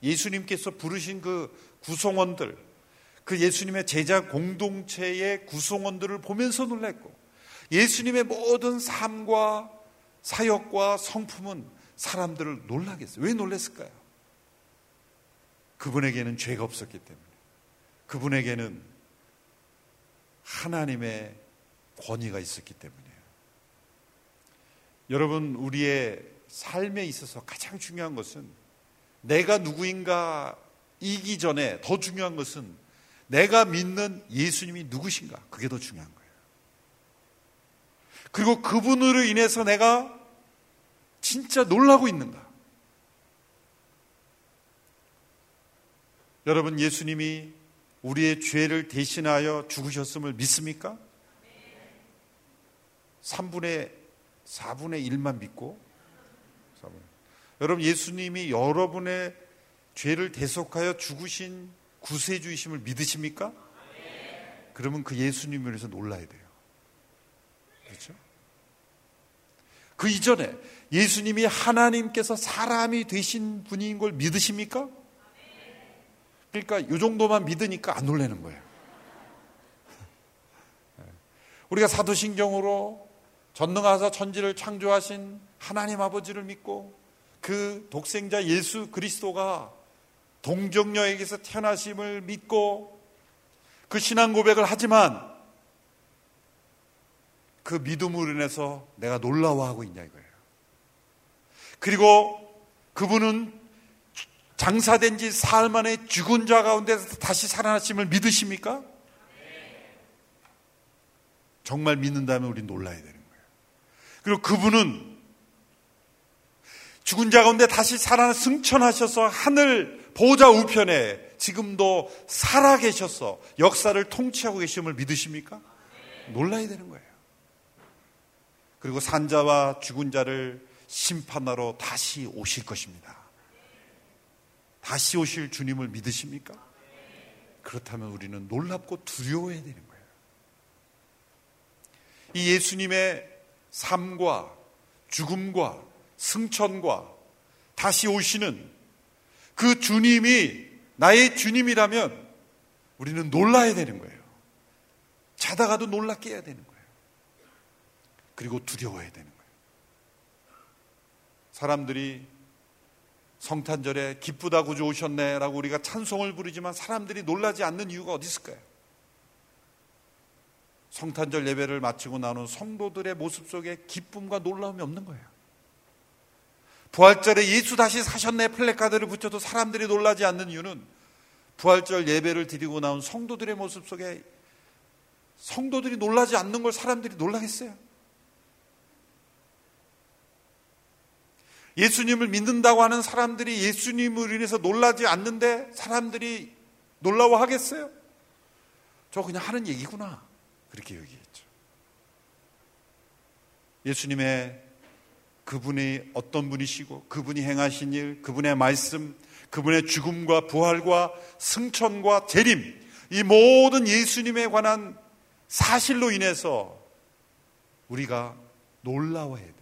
예수님께서 부르신 그 구성원들 그 예수님의 제자 공동체의 구성원들을 보면서 놀랬고 예수님의 모든 삶과 사역과 성품은 사람들을 놀라게 했어요. 왜 놀랬을까요? 그분에게는 죄가 없었기 때문에. 그분에게는 하나님의 권위가 있었기 때문이에요. 여러분, 우리의 삶에 있어서 가장 중요한 것은 내가 누구인가 이기 전에 더 중요한 것은 내가 믿는 예수님이 누구신가? 그게 더 중요한 거예요. 그리고 그분으로 인해서 내가 진짜 놀라고 있는가? 여러분, 예수님이 우리의 죄를 대신하여 죽으셨음을 믿습니까? 3분의 4분의 1만 믿고 4분의. 여러분 예수님이 여러분의 죄를 대속하여 죽으신 구세주이심을 믿으십니까? 그러면 그 예수님을 위해서 놀라야 돼요. 그렇죠? 그 이전에 예수님이 하나님께서 사람이 되신 분인 걸 믿으십니까? 그러니까 이 정도만 믿으니까 안 놀라는 거예요. 우리가 사도신경으로 전능하사 천지를 창조하신 하나님 아버지를 믿고 그 독생자 예수 그리스도가 동정녀에게서 태어나심을 믿고 그 신앙 고백을 하지만 그 믿음으로 인해서 내가 놀라워하고 있냐 이거예요. 그리고 그분은 장사된 지 사흘 만에 죽은 자 가운데서 다시 살아나심을 믿으십니까? 정말 믿는다면 우리 놀라야 되는 거예요. 그리고 그분은 죽은 자 가운데 다시 살아나 승천하셔서 하늘 보좌 우편에 지금도 살아 계셔서 역사를 통치하고 계심을 믿으십니까? 놀라야 되는 거예요. 그리고 산자와 죽은 자를 심판하러 다시 오실 것입니다. 다시 오실 주님을 믿으십니까? 그렇다면 우리는 놀랍고 두려워해야 되는 거예요. 이 예수님의 삶과 죽음과 승천과 다시 오시는 그 주님이 나의 주님이라면 우리는 놀라야 되는 거예요. 자다가도 놀랍게 해야 되는 거예요. 그리고 두려워해야 되는 거예요. 사람들이 성탄절에 기쁘다고 좋으셨네 라고 우리가 찬송을 부르지만 사람들이 놀라지 않는 이유가 어디 있을까요? 성탄절 예배를 마치고 나눈 성도들의 모습 속에 기쁨과 놀라움이 없는 거예요. 부활절에 예수 다시 사셨네 플래카드를 붙여도 사람들이 놀라지 않는 이유는 부활절 예배를 드리고 나온 성도들의 모습 속에 성도들이 놀라지 않는 걸 사람들이 놀라겠어요. 예수님을 믿는다고 하는 사람들이 예수님을 인해서 놀라지 않는데 사람들이 놀라워하겠어요? 저 그냥 하는 얘기구나. 그렇게 여기겠죠. 예수님의 그분이 어떤 분이시고 그분이 행하신 일, 그분의 말씀, 그분의 죽음과 부활과 승천과 재림, 이 모든 예수님에 관한 사실로 인해서 우리가 놀라워해야 돼요.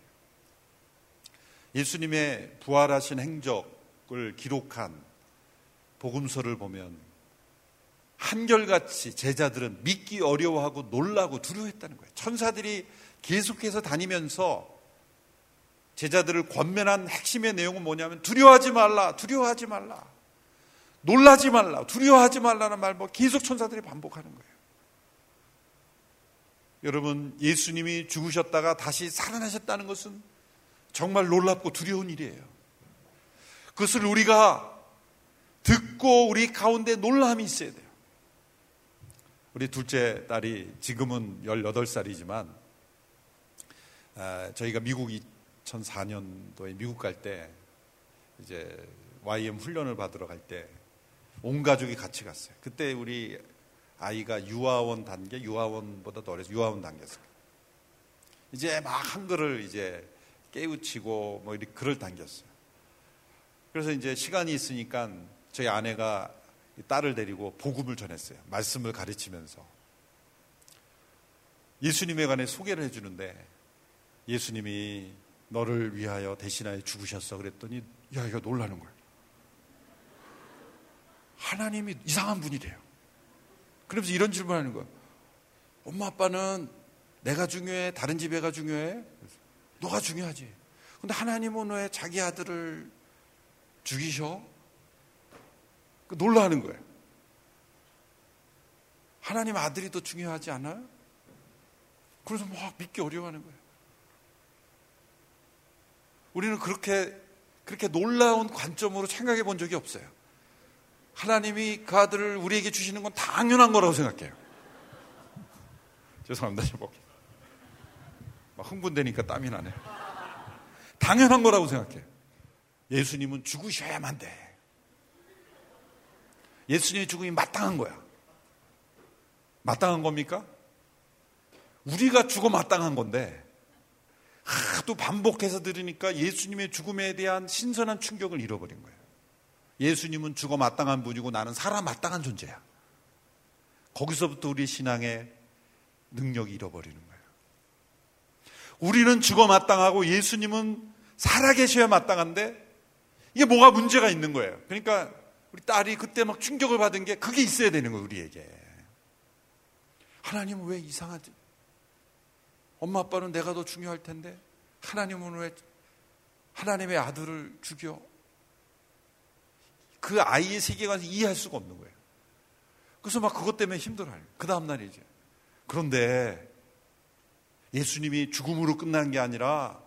예수님의 부활하신 행적을 기록한 복음서를 보면 한결같이 제자들은 믿기 어려워하고 놀라고 두려워했다는 거예요. 천사들이 계속해서 다니면서 제자들을 권면한 핵심의 내용은 뭐냐면 두려워하지 말라, 두려워하지 말라, 놀라지 말라, 두려워하지 말라는 말 뭐 계속 천사들이 반복하는 거예요. 여러분, 예수님이 죽으셨다가 다시 살아나셨다는 것은 정말 놀랍고 두려운 일이에요. 그것을 우리가 듣고 우리 가운데 놀람이 있어야 돼요. 우리 둘째 딸이 지금은 18살이지만 아, 저희가 미국 2004년도에 미국 갈 때 이제 YM 훈련을 받으러 갈 때 온 가족이 같이 갔어요. 그때 우리 아이가 유아원 단계, 유아원보다 더 어려서 유아원 단계였어요. 이제 막 한글을 이제 깨우치고 뭐 이렇게 글을 당겼어요. 그래서 이제 시간이 있으니까 저희 아내가 딸을 데리고 복음을 전했어요. 말씀을 가르치면서. 예수님에 관해 소개를 해주는데 예수님이 너를 위하여 대신하여 죽으셨어. 그랬더니 야, 이거 놀라는 거예요. 하나님이 이상한 분이래요. 그러면서 이런 질문을 하는 거예요. 엄마 아빠는 내가 중요해? 다른 집애가 중요해? 너가 중요하지. 근데 하나님은 왜 자기 아들을 죽이셔? 그 놀라는 거예요. 하나님 아들이 더 중요하지 않아요? 그래서 막 믿기 어려워하는 거예요. 우리는 그렇게 그렇게 놀라운 관점으로 생각해 본 적이 없어요. 하나님이 그 아들을 우리에게 주시는 건 당연한 거라고 생각해요. 죄송합니다, 제목. 막 흥분되니까 땀이 나네. 당연한 거라고 생각해요. 예수님은 죽으셔야만 돼. 예수님의 죽음이 마땅한 거야. 마땅한 겁니까? 우리가 죽어 마땅한 건데 하도 반복해서 들으니까 예수님의 죽음에 대한 신선한 충격을 잃어버린 거예요. 예수님은 죽어 마땅한 분이고 나는 살아 마땅한 존재야. 거기서부터 우리 신앙의 능력이 잃어버리는 거예요. 우리는 죽어 마땅하고 예수님은 살아계셔야 마땅한데 이게 뭐가 문제가 있는 거예요. 그러니까 우리 딸이 그때 막 충격을 받은 게 그게 있어야 되는 거예요, 우리에게. 하나님은 왜 이상하지? 엄마 아빠는 내가 더 중요할 텐데 하나님은 왜 하나님의 아들을 죽여? 그 아이의 세계관에서 이해할 수가 없는 거예요. 그래서 막 그것 때문에 힘들어요. 그 다음날 이제. 그런데 예수님이 죽음으로 끝난 게 아니라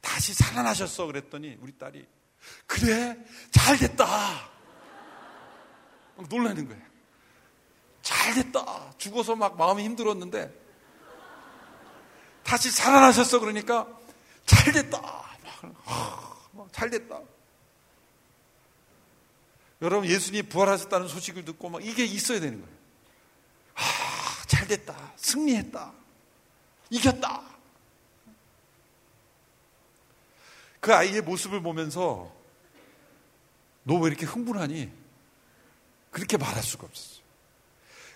다시 살아나셨어 그랬더니 우리 딸이 그래 잘 됐다. 놀라는 거예요. 잘 됐다. 죽어서 막 마음이 힘들었는데 다시 살아나셨어 그러니까 잘 됐다. 막, 잘 됐다. 여러분 예수님이 부활하셨다는 소식을 듣고 막 이게 있어야 되는 거예요. 아, 잘 됐다. 승리했다. 이겼다. 그 아이의 모습을 보면서 너 왜 이렇게 흥분하니? 그렇게 말할 수가 없었어요.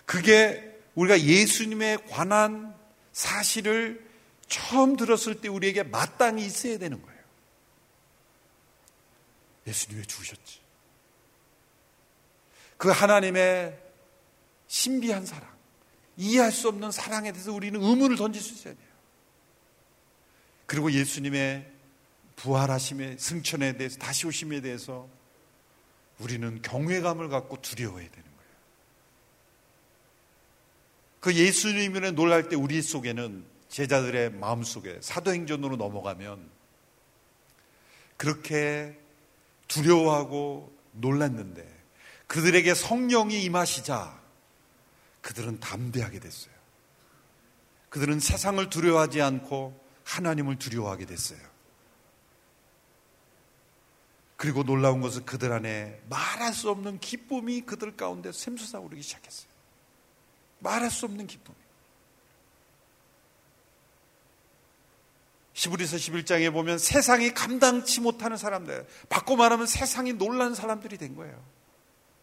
그게 우리가 예수님에 관한 사실을 처음 들었을 때 우리에게 마땅히 있어야 되는 거예요. 예수님 왜 죽으셨지? 그 하나님의 신비한 사랑, 이해할 수 없는 사랑에 대해서 우리는 의문을 던질 수 있어야 돼요. 그리고 예수님의 부활하심의 승천에 대해서 다시 오심에 대해서 우리는 경외감을 갖고 두려워해야 되는 거예요. 그 예수님에 놀랄 때 우리 속에는 제자들의 마음 속에 사도행전으로 넘어가면 그렇게 두려워하고 놀랐는데 그들에게 성령이 임하시자 그들은 담대하게 됐어요. 그들은 세상을 두려워하지 않고 하나님을 두려워하게 됐어요. 그리고 놀라운 것은 그들 안에 말할 수 없는 기쁨이 그들 가운데 샘솟아 오르기 시작했어요. 말할 수 없는 기쁨. 시브리서 11장에 보면 세상이 감당치 못하는 사람들, 바꿔 말하면 세상이 놀란 사람들이 된 거예요.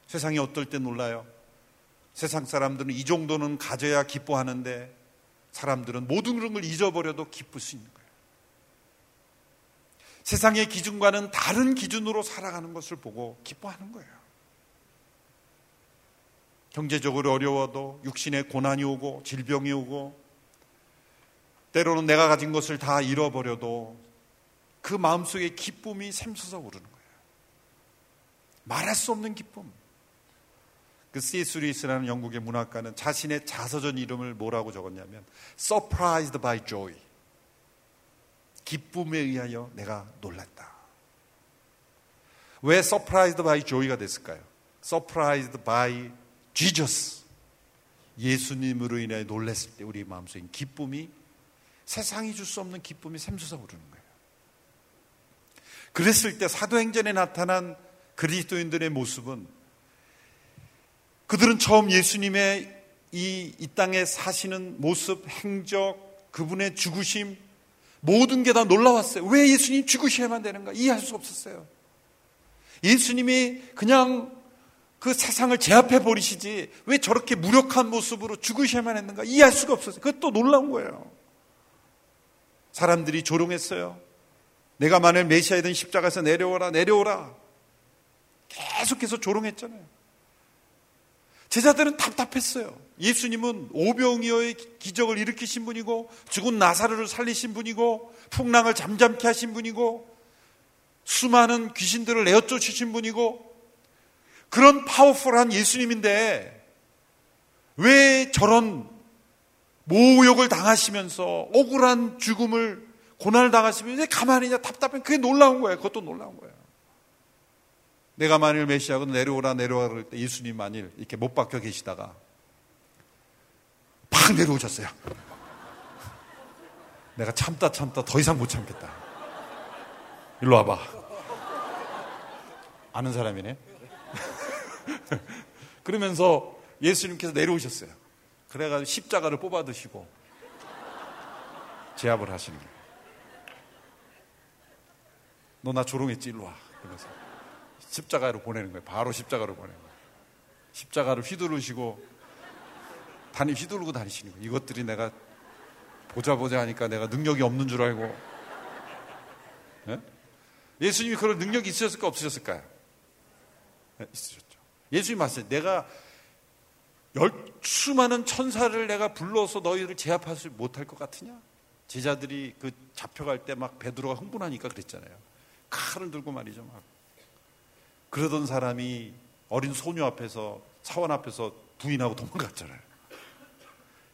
세상이 어떨 때 놀라요? 세상 사람들은 이 정도는 가져야 기뻐하는데 사람들은 모든 그런 걸 잊어버려도 기쁠 수 있는 거예요. 세상의 기준과는 다른 기준으로 살아가는 것을 보고 기뻐하는 거예요. 경제적으로 어려워도 육신의 고난이 오고 질병이 오고 때로는 내가 가진 것을 다 잃어버려도 그 마음속에 기쁨이 샘솟아 오르는 거예요. 말할 수 없는 기쁨. 그 C.S. 루이스라는 영국의 문학가는 자신의 자서전 이름을 뭐라고 적었냐면 Surprised by Joy. 기쁨에 의하여 내가 놀랐다. 왜 Surprised by Joy가 됐을까요? Surprised by Jesus. 예수님으로 인해 놀랐을 때 우리 마음속에 기쁨이 세상이 줄 수 없는 기쁨이 샘솟아 오르는 거예요. 그랬을 때 사도행전에 나타난 그리스도인들의 모습은 그들은 처음 예수님의 이, 이 땅에 사시는 모습, 행적, 그분의 죽으심, 모든 게 다 놀라웠어요. 왜 예수님 죽으셔야만 되는가? 이해할 수 없었어요. 예수님이 그냥 그 세상을 제압해 버리시지 왜 저렇게 무력한 모습으로 죽으셔야만 했는가? 이해할 수가 없었어요. 그것도 놀라운 거예요. 사람들이 조롱했어요. 내가 만일 메시아이든 십자가에서 내려오라, 내려오라. 계속해서 조롱했잖아요. 제자들은 답답했어요. 예수님은 오병이어의 기적을 일으키신 분이고 죽은 나사로를 살리신 분이고 풍랑을 잠잠케 하신 분이고 수많은 귀신들을 내어 쫓으신 분이고 그런 파워풀한 예수님인데 왜 저런 모욕을 당하시면서 억울한 죽음을 고난을 당하시면서 가만히 있냐 답답해 그게 놀라운 거예요. 그것도 놀라운 거예요. 내가 만일 메시아고 내려오라 내려오라 그럴 때 예수님 만일 이렇게 못 박혀 계시다가 팍 내려오셨어요. 내가 참다 참다 더 이상 못 참겠다. 일로 와봐. 아는 사람이네. 그러면서 예수님께서 내려오셨어요. 그래가지고 십자가를 뽑아 드시고 제압을 하시는 거예요. 너 나 조롱했지? 일로 와. 그러면서. 십자가로 보내는 거예요. 바로 십자가로 보내는 거예요. 십자가를 휘두르시고 다니 휘두르고 다니시는 거예요. 이것들이 내가 보자 보자 하니까 내가 능력이 없는 줄 알고 예? 예수님이 그런 능력이 있으셨을까 없으셨을까요? 네, 있으셨죠. 예수님이 말씀요 내가 열 수 많은 천사를 내가 불러서 너희를 제압하지 못할 것 같으냐? 제자들이 그 잡혀갈 때 막 베드로가 흥분하니까 그랬잖아요. 칼을 들고 말이죠. 막 그러던 사람이 어린 소녀 앞에서 사원 앞에서 부인하고 도망갔잖아요.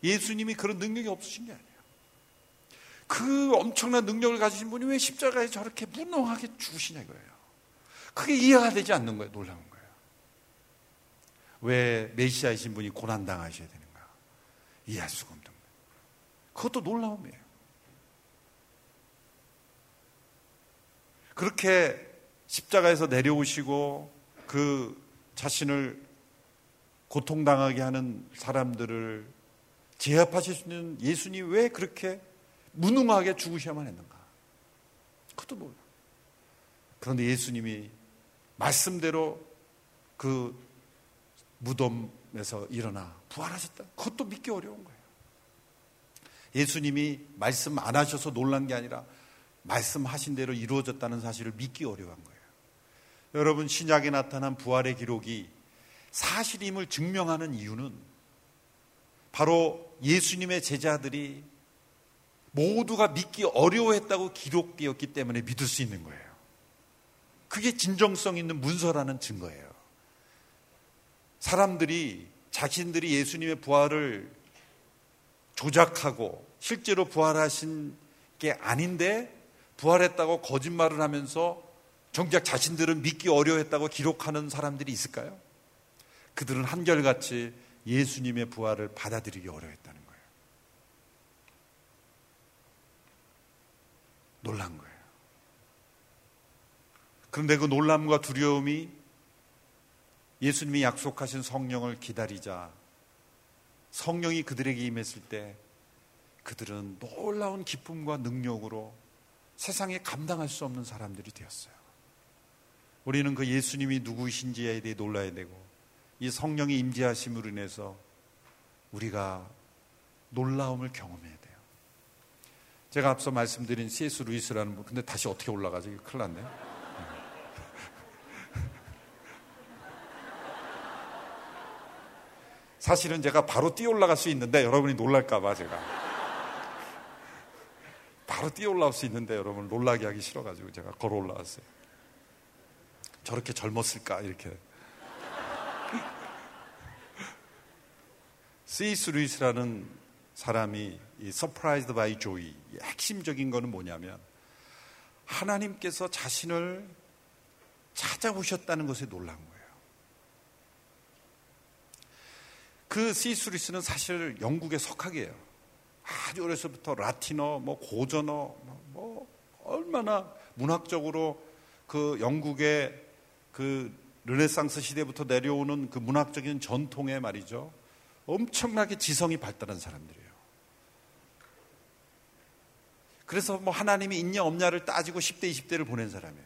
예수님이 그런 능력이 없으신 게 아니에요. 그 엄청난 능력을 가지신 분이 왜 십자가에 저렇게 무능하게 죽으시냐 이거예요. 그게 이해가 되지 않는 거예요. 놀라운 거예요. 왜 메시아이신 분이 고난당하셔야 되는가? 이해할 수가 없는 거예요. 그것도 놀라움이에요. 그렇게 십자가에서 내려오시고 그 자신을 고통당하게 하는 사람들을 제압하실 수 있는 예수님 왜 그렇게 무능하게 죽으셔야만 했는가? 그것도 몰라. 그런데 예수님이 말씀대로 그 무덤에서 일어나 부활하셨다. 그것도 믿기 어려운 거예요. 예수님이 말씀 안 하셔서 놀란 게 아니라 말씀하신 대로 이루어졌다는 사실을 믿기 어려운 거예요. 여러분 신약에 나타난 부활의 기록이 사실임을 증명하는 이유는 바로 예수님의 제자들이 모두가 믿기 어려워했다고 기록되었기 때문에 믿을 수 있는 거예요. 그게 진정성 있는 문서라는 증거예요. 사람들이 자신들이 예수님의 부활을 조작하고 실제로 부활하신 게 아닌데 부활했다고 거짓말을 하면서 정작 자신들은 믿기 어려웠다고 기록하는 사람들이 있을까요? 그들은 한결같이 예수님의 부활을 받아들이기 어려웠다는 거예요. 놀란 거예요. 그런데 그 놀람과 두려움이 예수님이 약속하신 성령을 기다리자 성령이 그들에게 임했을 때 그들은 놀라운 기쁨과 능력으로 세상에 감당할 수 없는 사람들이 되었어요. 우리는 그 예수님이 누구이신지에 대해 놀라야 되고 이 성령의 임재하심으로 인해서 우리가 놀라움을 경험해야 돼요. 제가 앞서 말씀드린 C.S. 루이스라는 분, 근데 다시 어떻게 올라가죠? 큰일 났네요. 사실은 제가 바로 뛰어 올라갈 수 있는데 여러분이 놀랄까봐 제가. 바로 뛰어 올라올 수 있는데 여러분 놀라게 하기 싫어가지고 제가 걸어 올라왔어요. 저렇게 젊었을까 이렇게. 시스 루이스라는 사람이 이 surprised by 핵심적인 거는 뭐냐면 하나님께서 자신을 찾아오셨다는 것에 놀란 거예요. 그 C.S. 루이스는 사실 영국의 석학이에요. 아주 어려서부터 라틴어, 뭐 고전어, 뭐 얼마나 문학적으로 그 영국의 그 르네상스 시대부터 내려오는 그 문학적인 전통에 말이죠. 엄청나게 지성이 발달한 사람들이에요. 그래서 뭐 하나님이 있냐 없냐를 따지고 10대, 20대를 보낸 사람이에요.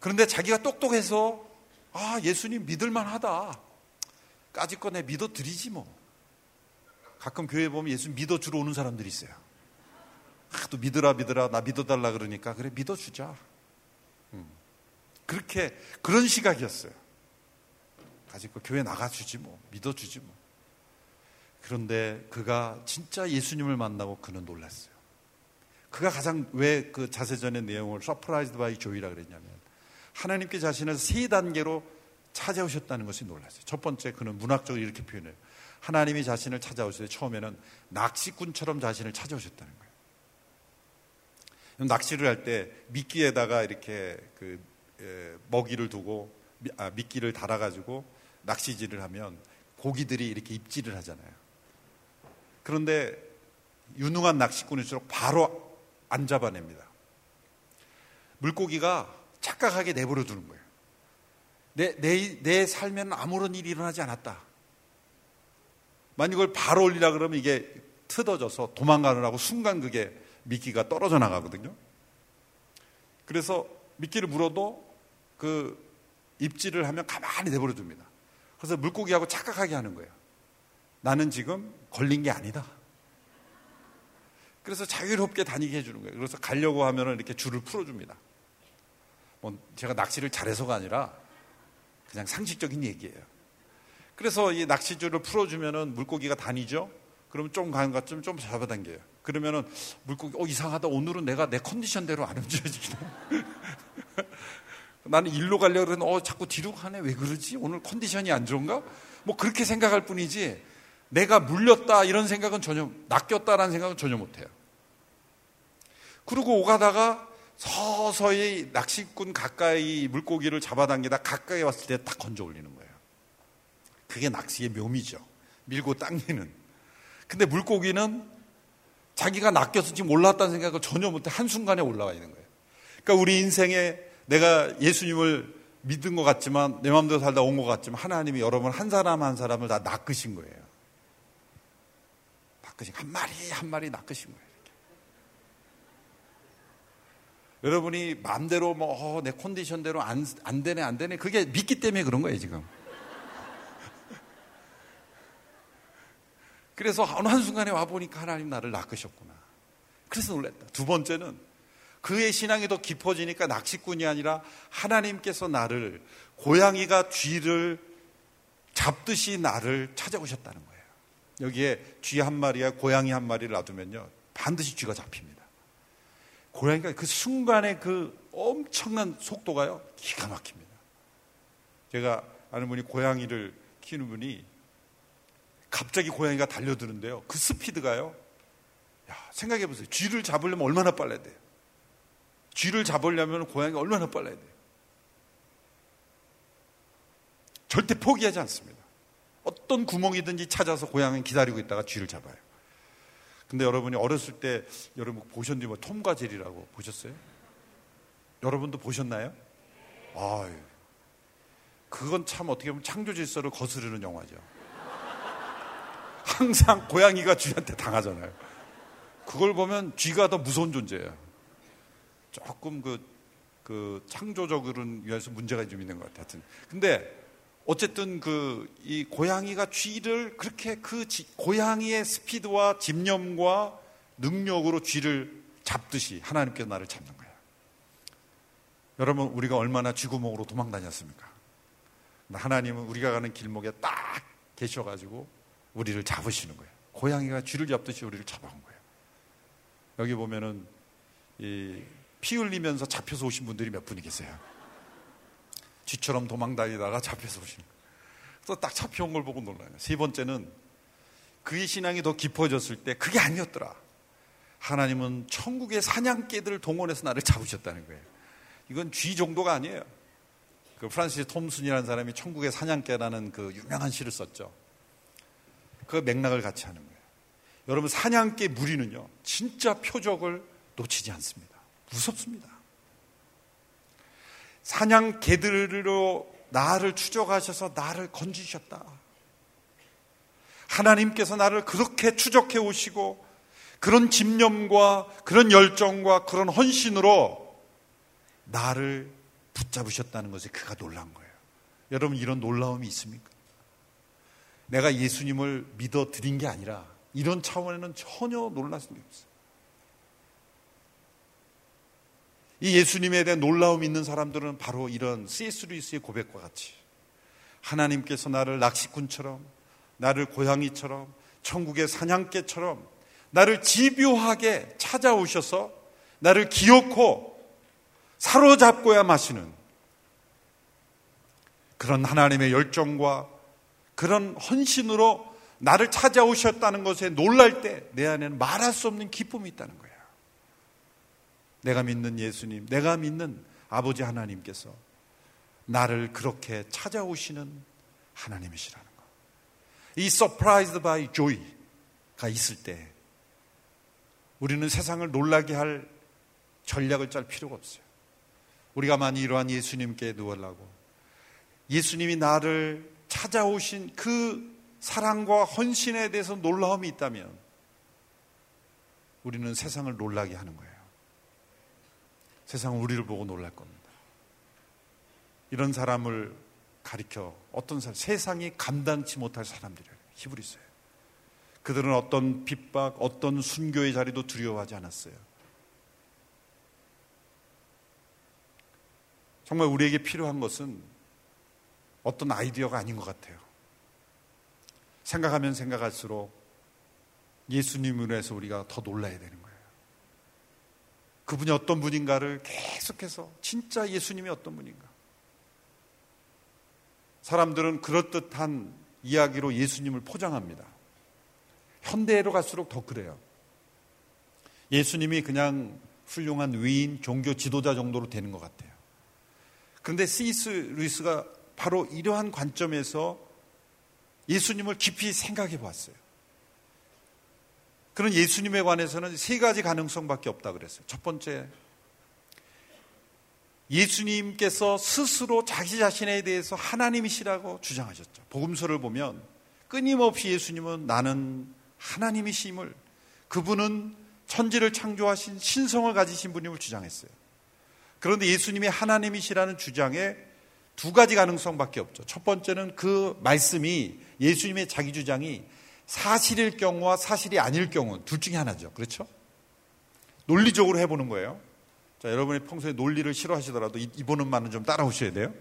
그런데 자기가 똑똑해서 아, 예수님 믿을만 하다. 까짓거 내 믿어드리지 뭐. 가끔 교회 보면 예수 믿어주러 오는 사람들이 있어요. 아, 또 믿으라, 믿으라, 나 믿어달라 그러니까, 그래, 믿어주자. 그렇게 그런 시각이었어요. 아직 그 교회 나가주지 뭐 믿어주지 뭐. 그런데 그가 진짜 예수님을 만나고 그는 놀랐어요. 그가 가장 왜 그 자서전의 내용을 Surprised by Joy라 그랬냐면 하나님께 자신을 세 단계로 찾아오셨다는 것이 놀랐어요. 첫 번째 그는 문학적으로 이렇게 표현해요. 하나님이 자신을 찾아오실 때 처음에는 낚시꾼처럼 자신을 찾아오셨다는 거예요. 낚시를 할 때 미끼에다가 이렇게 그 먹이를 두고 아, 미끼를 달아가지고 낚시질을 하면 고기들이 이렇게 입질을 하잖아요. 그런데 유능한 낚시꾼일수록 바로 안 잡아냅니다. 물고기가 착각하게 내버려 두는 거예요. 내, 내, 내 삶에는 아무런 일이 일어나지 않았다. 만약 이걸 바로 올리라 그러면 이게 트어져서 도망가느라고 순간 그게 미끼가 떨어져 나가거든요. 그래서 미끼를 물어도 그 입질을 하면 가만히 내버려 둡니다. 그래서 물고기하고 착각하게 하는 거예요. 나는 지금 걸린 게 아니다. 그래서 자유롭게 다니게 해주는 거예요. 그래서 가려고 하면 이렇게 줄을 풀어줍니다. 뭐 제가 낚시를 잘해서가 아니라 그냥 상식적인 얘기예요. 그래서 이 낚시줄을 풀어주면은 물고기가 다니죠. 그러면 좀 가는 것좀 좀 잡아당겨요. 그러면은 물고기 어 이상하다 오늘은 내가 내 컨디션대로 안 움직여지네. 나는 일로 가려고 그러는데 어 자꾸 뒤로 가네 왜 그러지? 오늘 컨디션이 안 좋은가? 뭐 그렇게 생각할 뿐이지 내가 물렸다 이런 생각은 전혀 낚였다라는 생각은 전혀 못 해요. 그리고 오가다가 서서히 낚시꾼 가까이 물고기를 잡아당기다 가까이 왔을 때 딱 건져 올리는 거예요. 그게 낚시의 묘미죠. 밀고 당기는. 근데 물고기는 자기가 지금 올라왔다는 생각을 전혀 못해 한순간에 올라와 있는 거예요. 그러니까 우리 인생에 내가 예수님을 믿은 것 같지만 내 마음대로 살다 온 것 같지만 하나님이 여러분 한 사람 한 사람을 다 낚으신 거예요. 낚으신 한 마리 한 마리 낚으신 거예요. 여러분이 마음대로 뭐내 어, 컨디션대로 안, 안 되네 안 되네 그게 믿기 때문에 그런 거예요 지금. 그래서 어느 한순간에 와보니까 하나님 나를 낚으셨구나. 그래서 놀랬다. 두 번째는 그의 신앙이 더 깊어지니까 낚시꾼이 아니라 하나님께서 나를 고양이가 쥐를 잡듯이 나를 찾아오셨다는 거예요. 여기에 쥐 한 마리와 고양이 한 마리를 놔두면요. 반드시 쥐가 잡힙니다. 고양이가 그 순간에 그 엄청난 속도가요. 기가 막힙니다. 제가 아는 분이 고양이를 키우는 분이 갑자기 고양이가 달려드는데요. 그 스피드가요. 야, 생각해 보세요. 쥐를 잡으려면 얼마나 빨라야 돼요. 쥐를 잡으려면 고양이가 얼마나 빨라야 돼요? 절대 포기하지 않습니다. 어떤 구멍이든지 찾아서 고양이는 기다리고 있다가 쥐를 잡아요. 근데 여러분이 어렸을 때 여러분 보셨는지 뭐 톰과 제리라고 보셨어요? 여러분도 보셨나요? 아유, 그건 참 어떻게 보면 창조 질서를 거스르는 영화죠. 항상 고양이가 쥐한테 당하잖아요. 그걸 보면 쥐가 더 무서운 존재예요. 조금 그, 그 창조적으로는 위해서 문제가 좀 있는 것 같아요. 근데 어쨌든 그 이 고양이가 쥐를 그렇게 그 지, 고양이의 스피드와 집념과 능력으로 쥐를 잡듯이 하나님께서 나를 잡는 거예요. 여러분 우리가 얼마나 쥐구멍으로 도망 다녔습니까? 하나님은 우리가 가는 길목에 딱 계셔가지고 우리를 잡으시는 거예요. 고양이가 쥐를 잡듯이 우리를 잡아온 거예요. 여기 보면은 피 흘리면서 잡혀서 오신 분들이 몇 분이 계세요. 쥐처럼 도망 다니다가 잡혀서 오신 거예요. 또딱 잡혀온 걸 보고 놀라요. 세 번째는 그의 신앙이 더 깊어졌을 때 그게 아니었더라. 하나님은 천국의 사냥개들을 동원해서 나를 잡으셨다는 거예요. 이건 쥐 정도가 아니에요. 그 프란시스 톰슨이라는 사람이 천국의 사냥개라는 그 유명한 시를 썼죠. 그 맥락을 같이 하는 거예요. 여러분 사냥개 무리는요 진짜 표적을 놓치지 않습니다. 무섭습니다. 사냥 개들로 나를 추적하셔서 나를 건지셨다. 하나님께서 나를 그렇게 추적해 오시고 그런 집념과 그런 열정과 그런 헌신으로 나를 붙잡으셨다는 것에 그가 놀란 거예요. 여러분 이런 놀라움이 있습니까? 내가 예수님을 믿어 드린 게 아니라 이런 차원에는 전혀 놀랄 수 없어요. 이 예수님에 대한 놀라움이 있는 사람들은 바로 이런 C.S. 루이스의 고백과 같이 하나님께서 나를 낚시꾼처럼 나를 고양이처럼 천국의 사냥개처럼 나를 집요하게 찾아오셔서 나를 기어코 사로잡고야 마시는 그런 하나님의 열정과 그런 헌신으로 나를 찾아오셨다는 것에 놀랄 때 내 안에는 말할 수 없는 기쁨이 있다는 거예요. 내가 믿는 예수님, 내가 믿는 아버지 하나님께서 나를 그렇게 찾아오시는 하나님이시라는 거. 이 surprised by joy가 있을 때 우리는 세상을 놀라게 할 전략을 짤 필요가 없어요. 우리가 만약 이러한 예수님께 누워라고 예수님이 나를 찾아오신 그 사랑과 헌신에 대해서 놀라움이 있다면 우리는 세상을 놀라게 하는 거예요. 세상은 우리를 보고 놀랄 겁니다. 이런 사람을 가리켜 어떤 사람, 세상이 감당치 못할 사람들이에요. 히브리서에. 그들은 어떤 핍박, 어떤 순교의 자리도 두려워하지 않았어요. 정말 우리에게 필요한 것은 어떤 아이디어가 아닌 것 같아요. 생각하면 생각할수록 예수님으로 해서 우리가 더 놀라야 되는 거예요. 그분이 어떤 분인가를 계속해서 진짜 예수님이 어떤 분인가. 사람들은 그럴듯한 이야기로 예수님을 포장합니다. 현대로 갈수록 더 그래요. 예수님이 그냥 훌륭한 위인, 종교 지도자 정도로 되는 것 같아요. 그런데 C.S. 루이스가 바로 이러한 관점에서 예수님을 깊이 생각해 보았어요. 그런 예수님에 관해서는 세 가지 가능성밖에 없다 그랬어요. 첫 번째, 예수님께서 스스로 자기 자신에 대해서 하나님이시라고 주장하셨죠. 복음서를 보면 끊임없이 예수님은 나는 하나님이심을 그분은 천지를 창조하신 신성을 가지신 분임을 주장했어요. 그런데 예수님이 하나님이시라는 주장에 두 가지 가능성밖에 없죠. 첫 번째는 그 말씀이 예수님의 자기 주장이 사실일 경우와 사실이 아닐 경우 둘 중에 하나죠. 그렇죠? 논리적으로 해보는 거예요. 자, 여러분이 평소에 논리를 싫어하시더라도 이번은만은 좀 따라오셔야 돼요.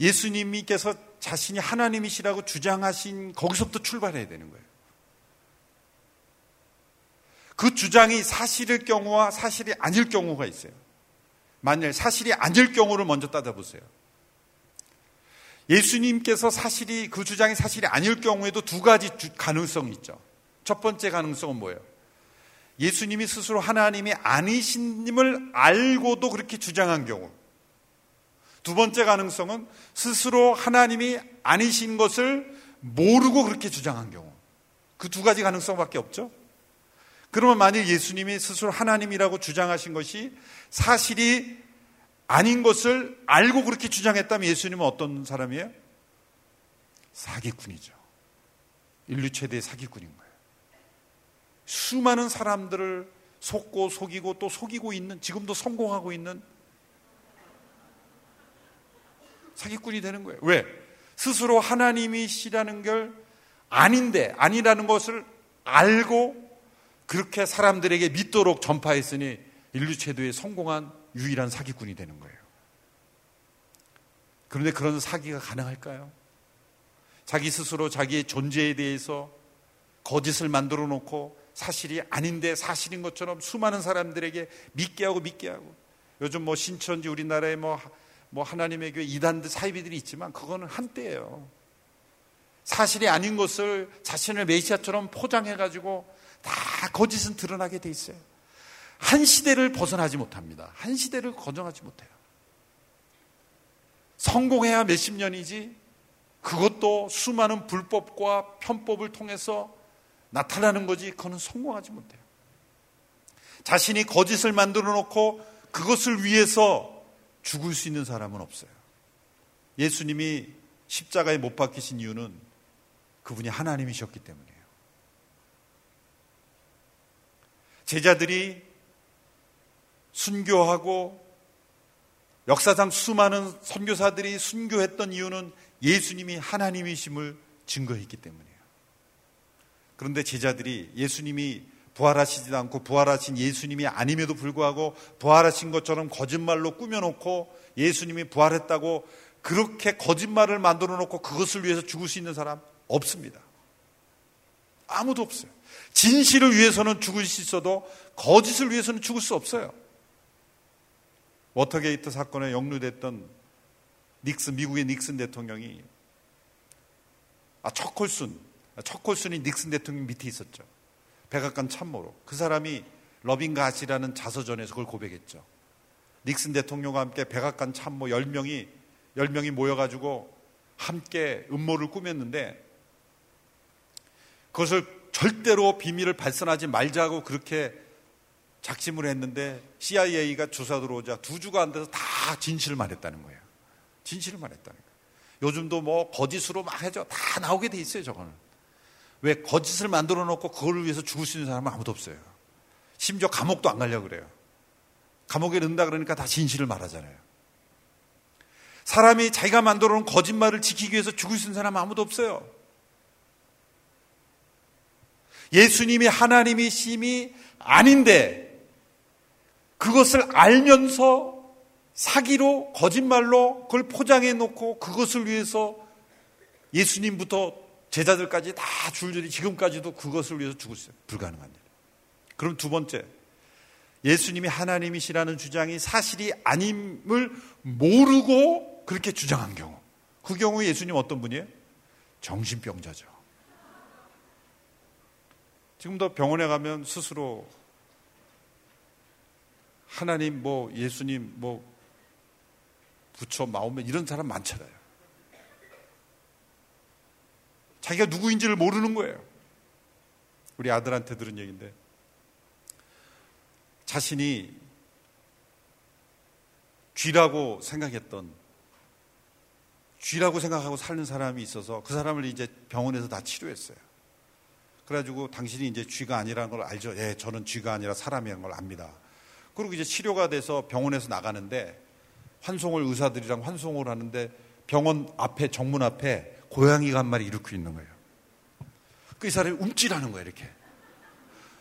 예수님께서 자신이 하나님이시라고 주장하신 거기서부터 출발해야 되는 거예요. 그 주장이 사실일 경우와 사실이 아닐 경우가 있어요. 만일 사실이 아닐 경우를 먼저 따져보세요. 예수님께서 사실이 그 주장이 사실이 아닐 경우에도 두 가지 가능성이 있죠. 첫 번째 가능성은 뭐예요? 예수님이 스스로 하나님이 아니신님을 알고도 그렇게 주장한 경우. 두 번째 가능성은 스스로 하나님이 아니신 것을 모르고 그렇게 주장한 경우. 그 두 가지 가능성밖에 없죠. 그러면 만일 예수님이 스스로 하나님이라고 주장하신 것이 사실이 아닌 것을 알고 그렇게 주장했다면 예수님은 어떤 사람이에요? 사기꾼이죠. 인류 최대의 사기꾼인 거예요. 수많은 사람들을 속고 속이고 또 속이고 있는 지금도 성공하고 있는 사기꾼이 되는 거예요. 왜? 스스로 하나님이시라는 걸 아닌데 아니라는 것을 알고 그렇게 사람들에게 믿도록 전파했으니 인류 최대의 성공한 유일한 사기꾼이 되는 거예요. 그런데 그런 사기가 가능할까요? 자기 스스로 자기의 존재에 대해서 거짓을 만들어 놓고 사실이 아닌데 사실인 것처럼 수많은 사람들에게 믿게 하고 믿게 하고 요즘 뭐 신천지 우리나라에 뭐, 뭐 하나님의 교회 이단들 사이비들이 있지만 그거는 한때예요. 사실이 아닌 것을 자신을 메시아처럼 포장해 가지고 다 거짓은 드러나게 돼 있어요. 한 시대를 벗어나지 못합니다. 한 시대를 거정하지 못해요. 성공해야 몇십 년이지 그것도 수많은 불법과 편법을 통해서 나타나는 거지 그거는 성공하지 못해요. 자신이 거짓을 만들어 놓고 그것을 위해서 죽을 수 있는 사람은 없어요. 예수님이 십자가에 못 박히신 이유는 그분이 하나님이셨기 때문이에요. 제자들이 순교하고 역사상 수많은 선교사들이 순교했던 이유는 예수님이 하나님이심을 증거했기 때문이에요. 그런데 제자들이 예수님이 부활하시지도 않고 부활하신 예수님이 아님에도 불구하고 부활하신 것처럼 거짓말로 꾸며놓고 예수님이 부활했다고 그렇게 거짓말을 만들어 놓고 그것을 위해서 죽을 수 있는 사람 없습니다. 아무도 없어요. 진실을 위해서는 죽을 수 있어도 거짓을 위해서는 죽을 수 없어요. 워터게이트 사건에 연루됐던 닉슨 미국의 닉슨 대통령이 아 척 콜슨 척 콜슨이 닉슨 대통령 밑에 있었죠. 백악관 참모로 그 사람이 Loving God이라는 자서전에서 그걸 고백했죠. 닉슨 대통령과 함께 백악관 참모 10명이 10명이 모여가지고 함께 음모를 꾸몄는데 그것을 절대로 비밀을 발산하지 말자고 그렇게 작심을 했는데 CIA가 조사 들어오자 두 주가 안 돼서 다 진실을 말했다는 거예요. 진실을 말했다는 거예요. 요즘도 뭐 거짓으로 막 해줘. 다 나오게 돼 있어요, 저거는. 왜 거짓을 만들어 놓고 그걸 위해서 죽을 수 있는 사람은 아무도 없어요. 심지어 감옥도 안 가려고 그래요. 감옥에 넣는다 그러니까 다 진실을 말하잖아요. 사람이 자기가 만들어 놓은 거짓말을 지키기 위해서 죽을 수 있는 사람은 아무도 없어요. 예수님이 하나님이심이 아닌데 그것을 알면서 사기로 거짓말로 그걸 포장해 놓고 그것을 위해서 예수님부터 제자들까지 다 줄줄이 지금까지도 그것을 위해서 수 불가능한 일. 그럼 두 번째 예수님이 하나님이시라는 주장이 사실이 아님을 모르고 그렇게 주장한 경우 그 경우 예수님 어떤 분이에요? 정신병자죠. 지금도 병원에 가면 스스로 하나님 뭐 예수님 뭐 부처 마오면 이런 사람 많잖아요. 자기가 누구인지를 모르는 거예요. 우리 아들한테 들은 얘기인데 자신이 쥐라고 생각했던 쥐라고 생각하고 사는 사람이 있어서 그 사람을 이제 병원에서 다 치료했어요. 그래가지고 당신이 이제 쥐가 아니라는 걸 알죠. 예, 저는 쥐가 아니라 사람이라는 걸 압니다. 그리고 이제 치료가 돼서 병원에서 나가는데 환송을 의사들이랑 환송을 하는데 병원 앞에 정문 앞에 고양이가 한 마리 이렇게 있는 거예요. 그 이 사람이 움찔하는 거예요, 이렇게.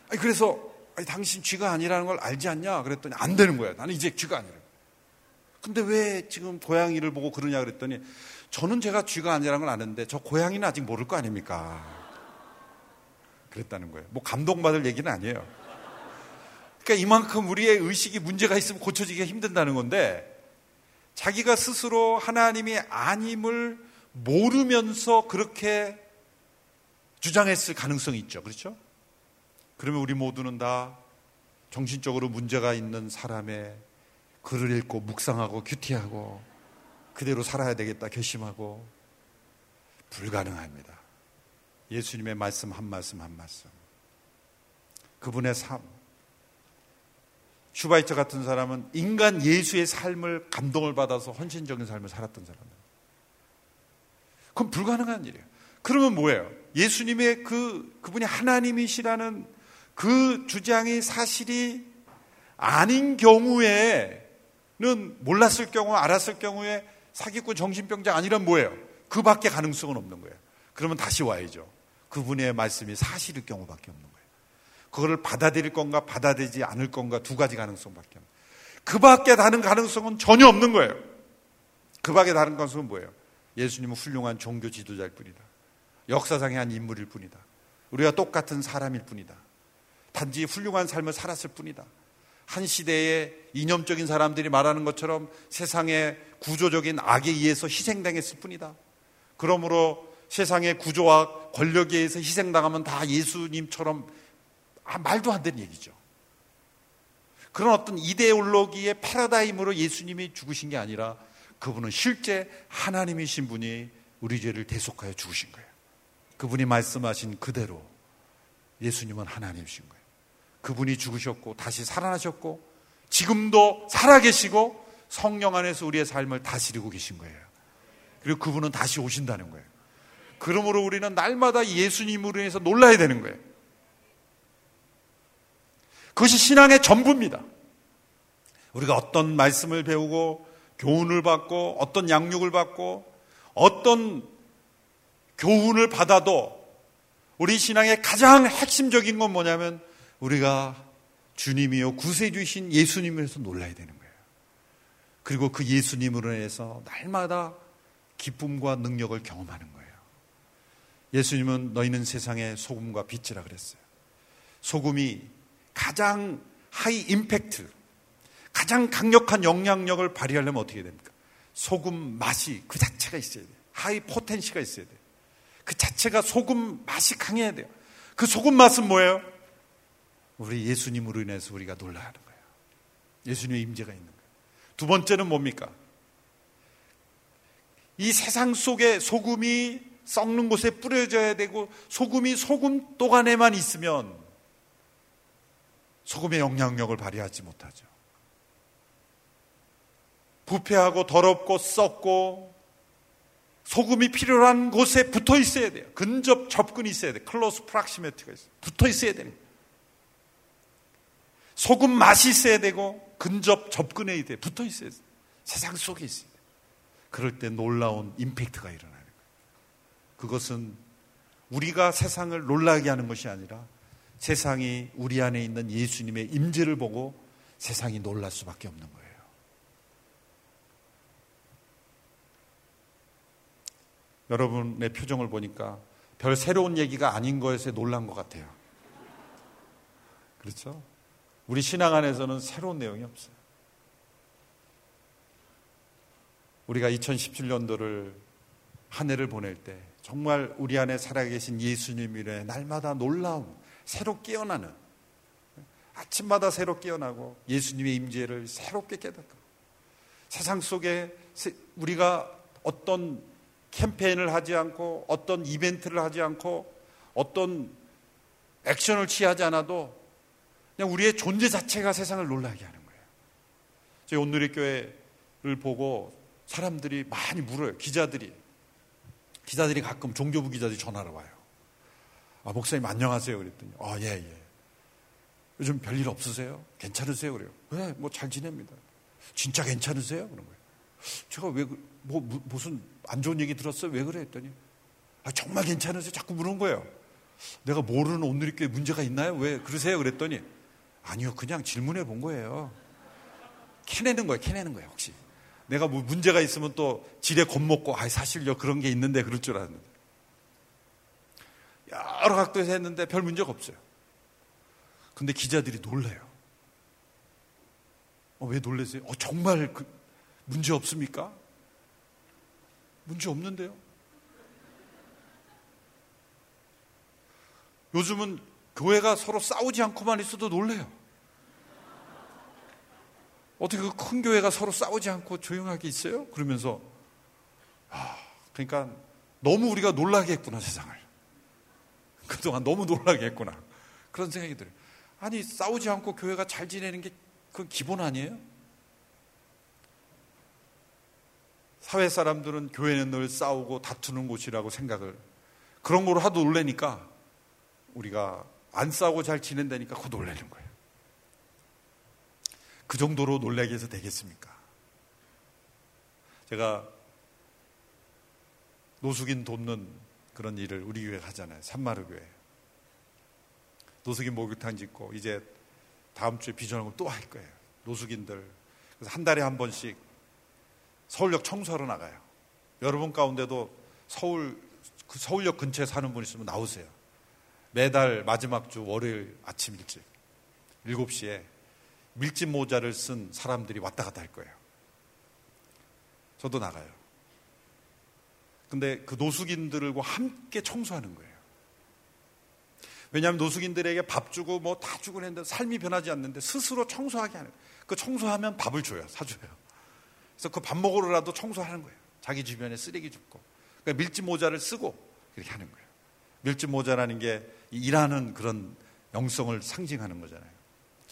아니, 그래서 아니, 당신 쥐가 아니라는 걸 알지 않냐? 그랬더니 안 되는 거야. 나는 이제 쥐가 아니라. 근데 왜 지금 고양이를 보고 그러냐 그랬더니 저는 제가 쥐가 아니라는 걸 아는데 저 고양이는 아직 모를 거 아닙니까? 그랬다는 거예요. 뭐 감동받을 얘기는 아니에요. 그러니까 이만큼 우리의 의식이 문제가 있으면 고쳐지기가 힘든다는 건데 자기가 스스로 하나님이 아님을 모르면서 그렇게 주장했을 가능성이 있죠. 그렇죠? 그러면 우리 모두는 다 정신적으로 문제가 있는 사람의 글을 읽고 묵상하고 큐티하고 그대로 살아야 되겠다 결심하고 불가능합니다. 예수님의 말씀 한 말씀 한 말씀. 그분의 삶. 슈바이처 같은 사람은 인간 예수의 삶을 감동을 받아서 헌신적인 삶을 살았던 사람입니다. 그건 불가능한 일이에요. 그러면 뭐예요? 예수님의 그, 그분이 하나님이시라는 그 주장이 사실이 아닌 경우에는 몰랐을 경우, 알았을 경우에 사기꾼 정신병자 아니란 뭐예요? 그 밖에 가능성은 없는 거예요. 그러면 다시 와야죠. 그분의 말씀이 사실일 경우밖에 없는 거예요. 그거를 받아들일 건가 받아들이지 않을 건가 두 가지 가능성밖에 없는. 그 밖에 다른 가능성은 전혀 없는 거예요. 그 밖에 다른 가능성은 뭐예요? 예수님은 훌륭한 종교 지도자일 뿐이다. 역사상의 한 인물일 뿐이다. 우리가 똑같은 사람일 뿐이다. 단지 훌륭한 삶을 살았을 뿐이다. 한 시대의 이념적인 사람들이 말하는 것처럼 세상의 구조적인 악에 의해서 희생당했을 뿐이다. 그러므로 세상의 구조와 권력에 의해서 희생당하면 다 예수님처럼 아, 말도 안 되는 얘기죠. 그런 어떤 이데올로기의 패러다임으로 예수님이 죽으신 게 아니라 그분은 실제 하나님이신 분이 우리 죄를 대속하여 죽으신 거예요. 그분이 말씀하신 그대로 예수님은 하나님이신 거예요. 그분이 죽으셨고 다시 살아나셨고 지금도 살아계시고 성령 안에서 우리의 삶을 다스리고 계신 거예요. 그리고 그분은 다시 오신다는 거예요. 그러므로 우리는 날마다 예수님으로 인해서 놀라야 되는 거예요. 그것이 신앙의 전부입니다. 우리가 어떤 말씀을 배우고 교훈을 받고 어떤 양육을 받고 어떤 교훈을 받아도 우리 신앙의 가장 핵심적인 건 뭐냐면 우리가 주님이요 구세주신 예수님에서 놀라야 되는 거예요. 그리고 그 예수님으로 인해서 날마다 기쁨과 능력을 경험하는 거예요. 예수님은 너희는 세상의 소금과 빛이라 그랬어요. 소금이 가장 high impact, 가장 강력한 영향력을 발휘하려면 어떻게 됩니까? 소금 맛이 그 자체가 있어야 돼요. high potency가 있어야 돼요. 그 자체가 소금 맛이 강해야 돼요. 그 소금 맛은 뭐예요? 우리 예수님으로 인해서 우리가 놀라 하는 거예요. 예수님의 임재가 있는 거예요. 두 번째는 뭡니까? 이 세상 속에 소금이 썩는 곳에 뿌려져야 되고 소금이 소금 또간에만 있으면 소금의 영향력을 발휘하지 못하죠. 부패하고 더럽고 썩고 소금이 필요한 곳에 붙어 있어야 돼요. 근접 접근이 있어야 돼요. 클로스 프락시메트가 있어요. 붙어 있어야 됩니다. 소금 맛이 있어야 되고 근접 접근해야 돼. 붙어 있어야 돼. 세상 속에 있어야 돼. 그럴 때 놀라운 임팩트가 일어나는 거예요. 그것은 우리가 세상을 놀라게 하는 것이 아니라 세상이 우리 안에 있는 예수님의 임재를 보고 세상이 놀랄 수밖에 없는 거예요. 여러분의 표정을 보니까 별 새로운 얘기가 아닌 것에 놀란 것 같아요. 그렇죠? 우리 신앙 안에서는 새로운 내용이 없어요. 우리가 2017년도를 한 해를 보낼 때 정말 우리 안에 살아계신 예수님이래 날마다 놀라움, 새로 깨어나는 아침마다 새로 깨어나고 예수님의 임재를 새롭게 깨닫고 세상 속에 우리가 어떤 캠페인을 하지 않고 어떤 이벤트를 하지 않고 어떤 액션을 취하지 않아도 그냥 우리의 존재 자체가 세상을 놀라게 하는 거예요. 저희 온누리 교회를 보고 사람들이 많이 물어요. 기자들이. 기자들이 가끔 종교부 기자들이 전화를 와요. 아, 목사님 안녕하세요. 그랬더니, 아, 예, 예. 요즘 별일 없으세요? 괜찮으세요? 그래요. 네, 뭐 잘 지냅니다. 진짜 괜찮으세요? 그런 거예요. 제가 왜, 그, 뭐, 무슨 안 좋은 얘기 들었어요? 왜 그래? 했더니, 아, 정말 괜찮으세요? 자꾸 물은 거예요. 내가 모르는 온누리교회 문제가 있나요? 왜 그러세요? 그랬더니, 아니요, 그냥 질문해 본 거예요. 캐내는 거예요, 캐내는 거예요, 혹시. 내가 뭐 문제가 있으면 또 지레 겁먹고, 아, 사실요, 그런 게 있는데 그럴 줄 알았는데. 여러 각도에서 했는데 별 문제가 없어요. 근데 기자들이 놀래요. 어, 왜 놀래세요? 어, 정말 그 문제 없습니까? 문제 없는데요? 요즘은 교회가 서로 싸우지 않고만 있어도 놀래요. 어떻게 그 큰 교회가 서로 싸우지 않고 조용하게 있어요? 그러면서 아, 그러니까 너무 우리가 놀라게 했구나 세상을. 그동안 너무 놀라게 했구나. 그런 생각이 들어요. 아니 싸우지 않고 교회가 잘 지내는 게 그건 기본 아니에요? 사회 사람들은 교회는 늘 싸우고 다투는 곳이라고 생각을 그런 거로 하도 놀래니까 우리가 안 싸우고 잘 지낸다니까 그거 놀래는 거예요. 그 정도로 놀라게 해서 되겠습니까? 제가 노숙인 돕는 그런 일을 우리 교회 하잖아요. 산마루 교회. 노숙인 목욕탕 짓고 이제 다음 주에 비전하고 또 할 거예요. 노숙인들. 그래서 한 달에 한 번씩 서울역 청소하러 나가요. 여러분 가운데도 서울 그 서울역 근처에 사는 분 있으면 나오세요. 매달 마지막 주 월요일 아침 일찍 7시에 밀짚 모자를 쓴 사람들이 왔다 갔다 할 거예요. 저도 나가요. 근데 그 노숙인들과 함께 청소하는 거예요. 왜냐하면 노숙인들에게 밥 주고 뭐 다 주고 했는데 삶이 변하지 않는데 스스로 청소하게 하는 거예요. 그 청소하면 밥을 줘요. 사줘요. 그래서 그 밥 먹으러라도 청소하는 거예요. 자기 주변에 쓰레기 줍고. 그러니까 밀짚 모자를 쓰고 그렇게 하는 거예요. 밀짚 모자라는 게 일하는 그런 영성을 상징하는 거잖아요.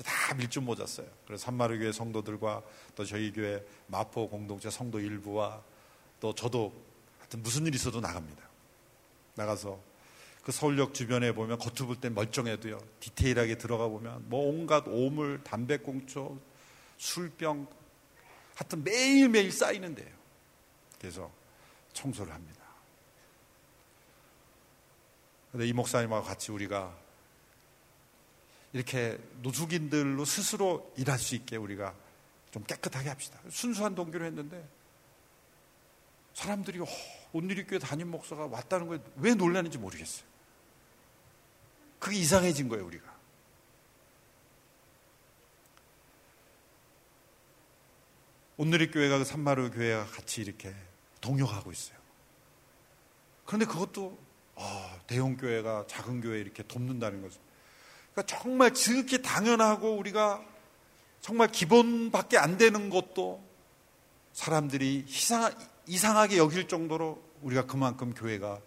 다 밀짚 모자 써요. 그래서 산마루 교회 성도들과 또 저희 교회 마포 공동체 성도 일부와 또 저도 하여튼 무슨 일 있어도 나갑니다. 나가서 그 서울역 주변에 보면 겉으로 볼땐 멀쩡해도요. 디테일하게 들어가 보면 뭐 온갖 오물, 담배꽁초, 술병 하여튼 매일매일 쌓이는데요. 그래서 청소를 합니다. 근데 이 목사님하고 같이 우리가 이렇게 노숙인들로 스스로 일할 수 있게 우리가 좀 깨끗하게 합시다. 순수한 동기로 했는데 사람들이 어, 온누리교회 담임 목사가 왔다는 거에 왜 놀라는지 모르겠어요. 그게 이상해진 거예요, 우리가. 온누리교회가 그 산마루 교회와 같이 이렇게 동역하고 있어요. 그런데 그것도 아, 대형 교회가 작은 교회 이렇게 돕는다는 것은 그러니까 정말 지극히 당연하고 우리가 정말 기본밖에 안 되는 것도 사람들이 이상, 이상하게 여길 정도로 우리가 그만큼 교회가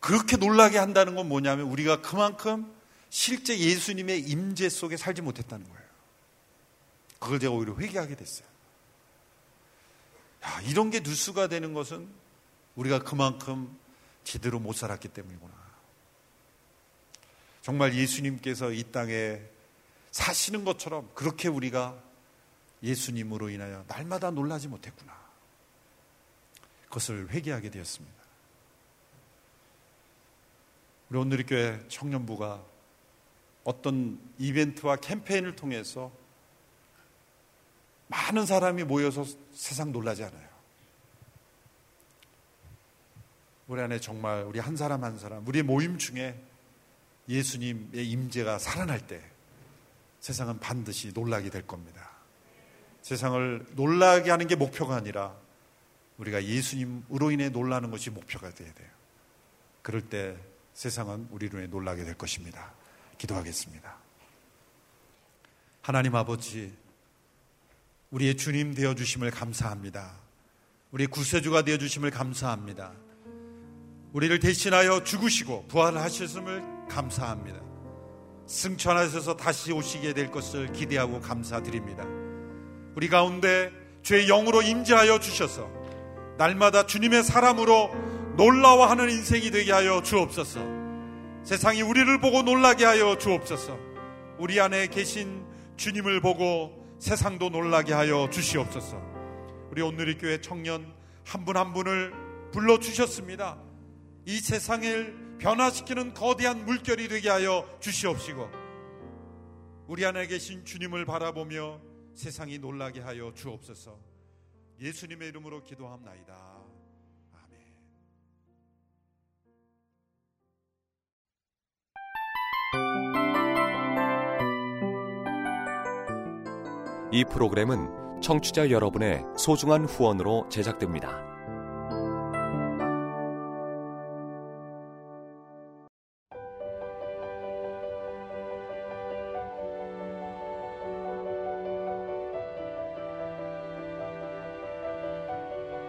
그렇게 놀라게 한다는 건 뭐냐면 우리가 그만큼 실제 예수님의 임재 속에 살지 못했다는 거예요. 그걸 제가 오히려 회개하게 됐어요. 야, 이런 게 뉴스가 되는 것은 우리가 그만큼 제대로 못 살았기 때문이구나. 정말 예수님께서 이 땅에 사시는 것처럼 그렇게 우리가 예수님으로 인하여 날마다 놀라지 못했구나. 그것을 회개하게 되었습니다. 우리 오늘의 교회 청년부가 어떤 이벤트와 캠페인을 통해서 많은 사람이 모여서 세상 놀라지 않아요. 우리 안에 정말 우리 한 사람 한 사람, 우리 모임 중에 예수님의 임재가 살아날 때 세상은 반드시 놀라게 될 겁니다. 세상을 놀라게 하는 게 목표가 아니라 우리가 예수님으로 인해 놀라는 것이 목표가 되어야 돼요. 그럴 때 세상은 우리로 인해 놀라게 될 것입니다. 기도하겠습니다. 하나님 아버지, 우리의 주님 되어 주심을 감사합니다. 우리 구세주가 되어 주심을 감사합니다. 우리를 대신하여 죽으시고 부활하셨음을 감사합니다. 승천하셔서 다시 오시게 될 것을 기대하고 감사드립니다. 우리 가운데 죄의 영으로 임재하여 주셔서 날마다 주님의 사람으로 놀라워하는 인생이 되게 하여 주옵소서. 세상이 우리를 보고 놀라게 하여 주옵소서. 우리 안에 계신 주님을 보고 세상도 놀라게 하여 주시옵소서. 우리 오늘의 교회 청년 한 분한 한 분을 불러 주셨습니다. 이 세상을 변화시키는 거대한 물결이 되게 하여 주시옵시고 우리 안에 계신 주님을 바라보며 세상이 놀라게 하여 주옵소서. 예수님의 이름으로 기도합나이다. 아멘.
이 프로그램은 청취자 여러분의 소중한 후원으로 제작됩니다.